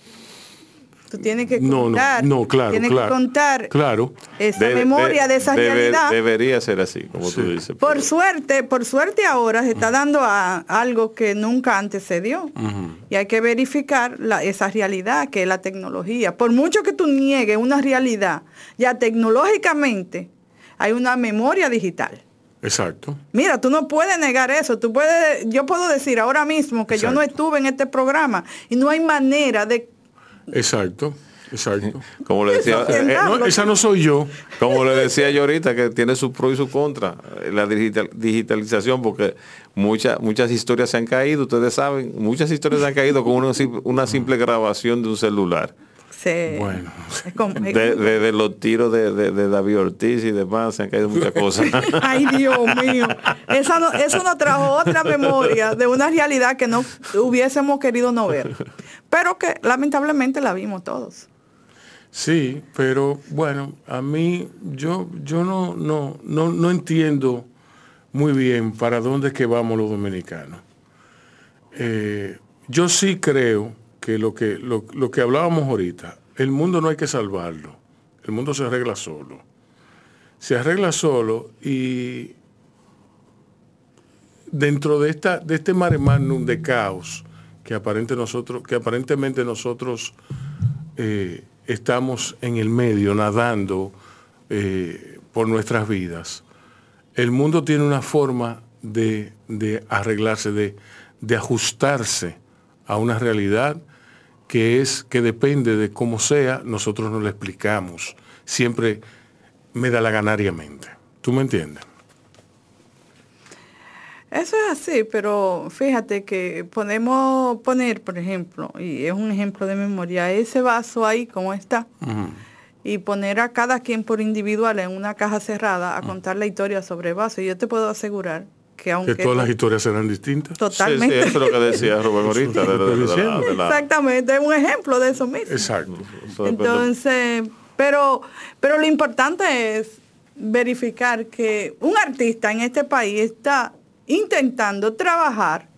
Tú tienes que contar, no, no, claro, tienes claro, que contar claro. esa memoria de, de esa debe, realidad. Debería ser así, como sí. tú dices. Por suerte, por suerte ahora se está dando a algo que nunca antes se dio. Uh -huh. Y hay que verificar la, esa realidad que es la tecnología. Por mucho que tú niegues una realidad, ya tecnológicamente hay una memoria digital. Exacto. Mira, tú no puedes negar eso. Tú puedes, yo puedo decir ahora mismo que Exacto. yo no estuve en este programa y no hay manera de Exacto. Exacto. Como le decía, eh, no, esa no soy yo. Como le decía yo ahorita, que tiene su pro y su contra, la digital, digitalización, porque muchas muchas historias se han caído, ustedes saben, muchas historias se han caído con una, una simple grabación de un celular. Bueno. Es de, de, de, los tiros de, de, David Ortiz y demás, se han caído muchas cosas. Ay, Dios mío. Eso, no, eso nos trajo otra memoria de una realidad que no hubiésemos querido no ver. Pero que lamentablemente la vimos todos. Sí, pero bueno, a mí yo, yo no, no, no, no entiendo muy bien para dónde es que vamos los dominicanos. Eh, yo sí creo que lo, que lo, lo que hablábamos ahorita, el mundo no hay que salvarlo, el mundo se arregla solo. Se arregla solo y dentro de, esta, de este mare magnum de caos que, aparente nosotros, que aparentemente nosotros eh, estamos en el medio, nadando eh, por nuestras vidas, el mundo tiene una forma de, de arreglarse, de, de ajustarse a una realidad que es que depende de cómo sea, nosotros no le explicamos. Siempre me da la ganariamente. ¿Tú me entiendes? Eso es así, pero fíjate que podemos poner, por ejemplo, y es un ejemplo de memoria, ese vaso ahí como está, uh -huh. y poner a cada quien por individual en una caja cerrada a uh -huh. contar la historia sobre el vaso. Y yo te puedo asegurar que aunque... Que todas las historias serán distintas. Totalmente. Sí, sí, eso es lo que decía Rubén ahorita. de, de, de, la, la... Exactamente, es un ejemplo de eso mismo. Exacto. Entonces, pero, pero lo importante es verificar que un artista en este país está intentando trabajar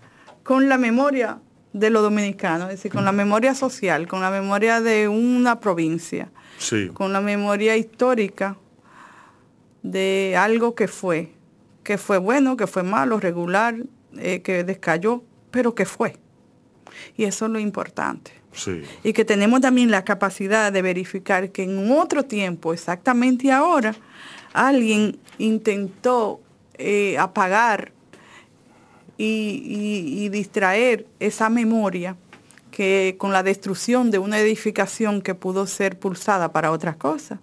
con la memoria de los dominicanos, es decir, con la memoria social, con la memoria de una provincia, sí. con la memoria histórica de algo que fue, que fue bueno, que fue malo, regular, eh, que descayó, pero que fue. Y eso es lo importante. Sí. Y que tenemos también la capacidad de verificar que en otro tiempo, exactamente ahora, alguien intentó eh, apagar y, y, y, distraer esa memoria que con la destrucción de una edificación que pudo ser pulsada para otras cosas.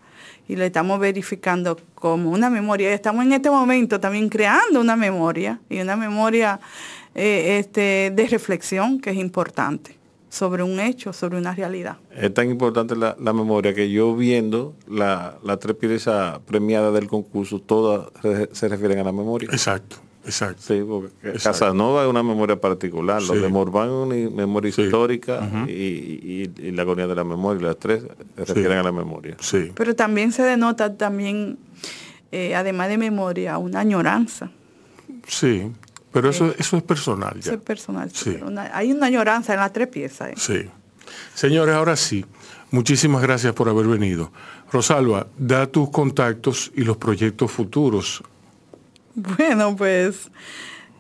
Y le estamos verificando como una memoria. Estamos en este momento también creando una memoria y una memoria eh, este, de reflexión que es importante sobre un hecho, sobre una realidad. Es tan importante la, la memoria que yo viendo la, la tres piezas premiadas del concurso, todas se refieren a la memoria. Exacto. Exacto. Sí, porque Exacto. Casanova es una memoria particular, sí. los de Morván es una memoria sí. histórica uh -huh. y, y, y, la agonía de la memoria, las tres se refieren sí. a la memoria. Sí. Pero también se denota también, eh, además de memoria, una añoranza. Sí, pero eso, eso es personal ya. Eso es personal, sí. Una, hay una añoranza en las tres piezas. ¿eh? Sí. Señores, ahora sí, muchísimas gracias por haber venido. Rosalba, da tus contactos y los proyectos futuros bueno, pues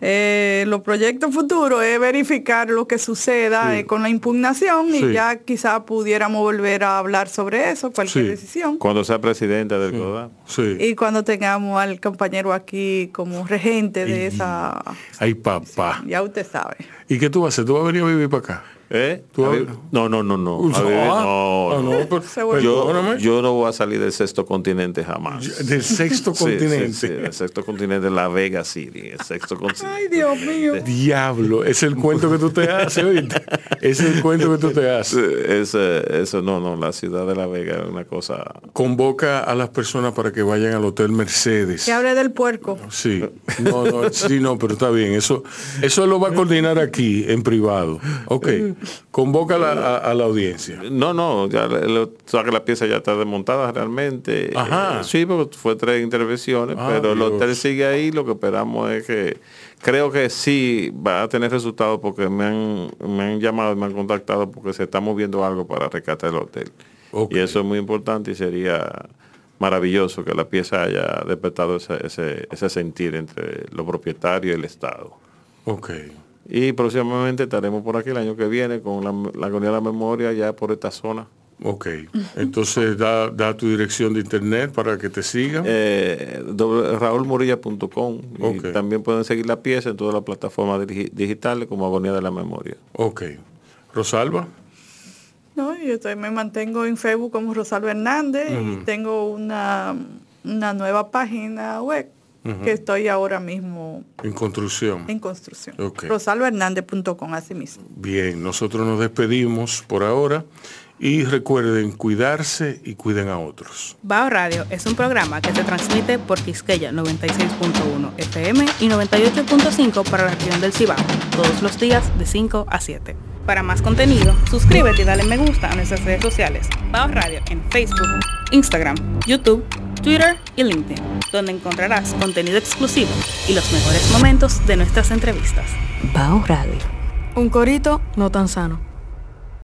eh, los proyectos futuros es verificar lo que suceda Sí. eh, con la impugnación Sí. y ya quizá pudiéramos volver a hablar sobre eso, cualquier Sí. decisión. Cuando sea presidente del CODA. Sí. Y cuando tengamos al compañero aquí como regente de Y- esa... Ay, papá. Ya usted sabe. ¿Y qué tú vas a hacer? ¿Tú vas a venir a vivir para acá? ¿Eh? Tú ver- No, no, no, no. A ver, Ah, no, ah, no. no, pero- Yo, no voy a salir del sexto continente jamás. Del sexto Sí, continente. Sí, sí, el sexto continente, La Vega City, el sexto continente. Ay, Dios mío. Diablo, es el cuento que tú te haces, oíste. Es el cuento que tú te haces. Ese- eso no, no, la ciudad de La Vega es una cosa. Convoca a las personas para que vayan al Hotel Mercedes. Que hable del puerco. Sí, no, no, sí, no, pero está bien. Eso, eso lo va a coordinar aquí, en privado. Ok, convoca a la, a- a la audiencia. No, no, ya le- le- o sea que la pieza ya está desmontada realmente. Ajá. Eh, sí, porque fue tres intervenciones, Ah, pero el hotel sigue ahí. Lo que esperamos es que creo que sí va a tener resultados porque me han, me han llamado, me han contactado porque se está moviendo algo para rescatar el hotel. Ok. Y eso es muy importante y sería maravilloso que la pieza haya despertado ese, ese, ese sentir entre los propietarios y el Estado. Ok, Y próximamente estaremos por aquí el año que viene con la, la agonía de la memoria ya por esta zona. ok. Entonces da, da tu dirección de internet para que te sigan. Eh, doble- raulmurilla.com y Ok. también pueden seguir la pieza en todas las plataformas digi- digitales como Agonía de la Memoria. Ok. Rosalba. No, yo estoy- me mantengo en Facebook como Rosalba Hernández y tengo una, una nueva página web que estoy ahora mismo En construcción. en construcción. Ok. rosalbahernández.com así mismo. Bien, nosotros nos despedimos por ahora y recuerden cuidarse y cuiden a otros. Bao Radio es un programa que se transmite por Quisqueya 96.1 FM y 98.5 para la región del Cibao, todos los días de 5 a 7. Para más contenido, suscríbete y dale me gusta a nuestras redes sociales. Bao Radio en Facebook, Instagram, YouTube, Twitter y LinkedIn, donde encontrarás contenido exclusivo y los mejores momentos de nuestras entrevistas. Bao Radio. Un corito no tan sano.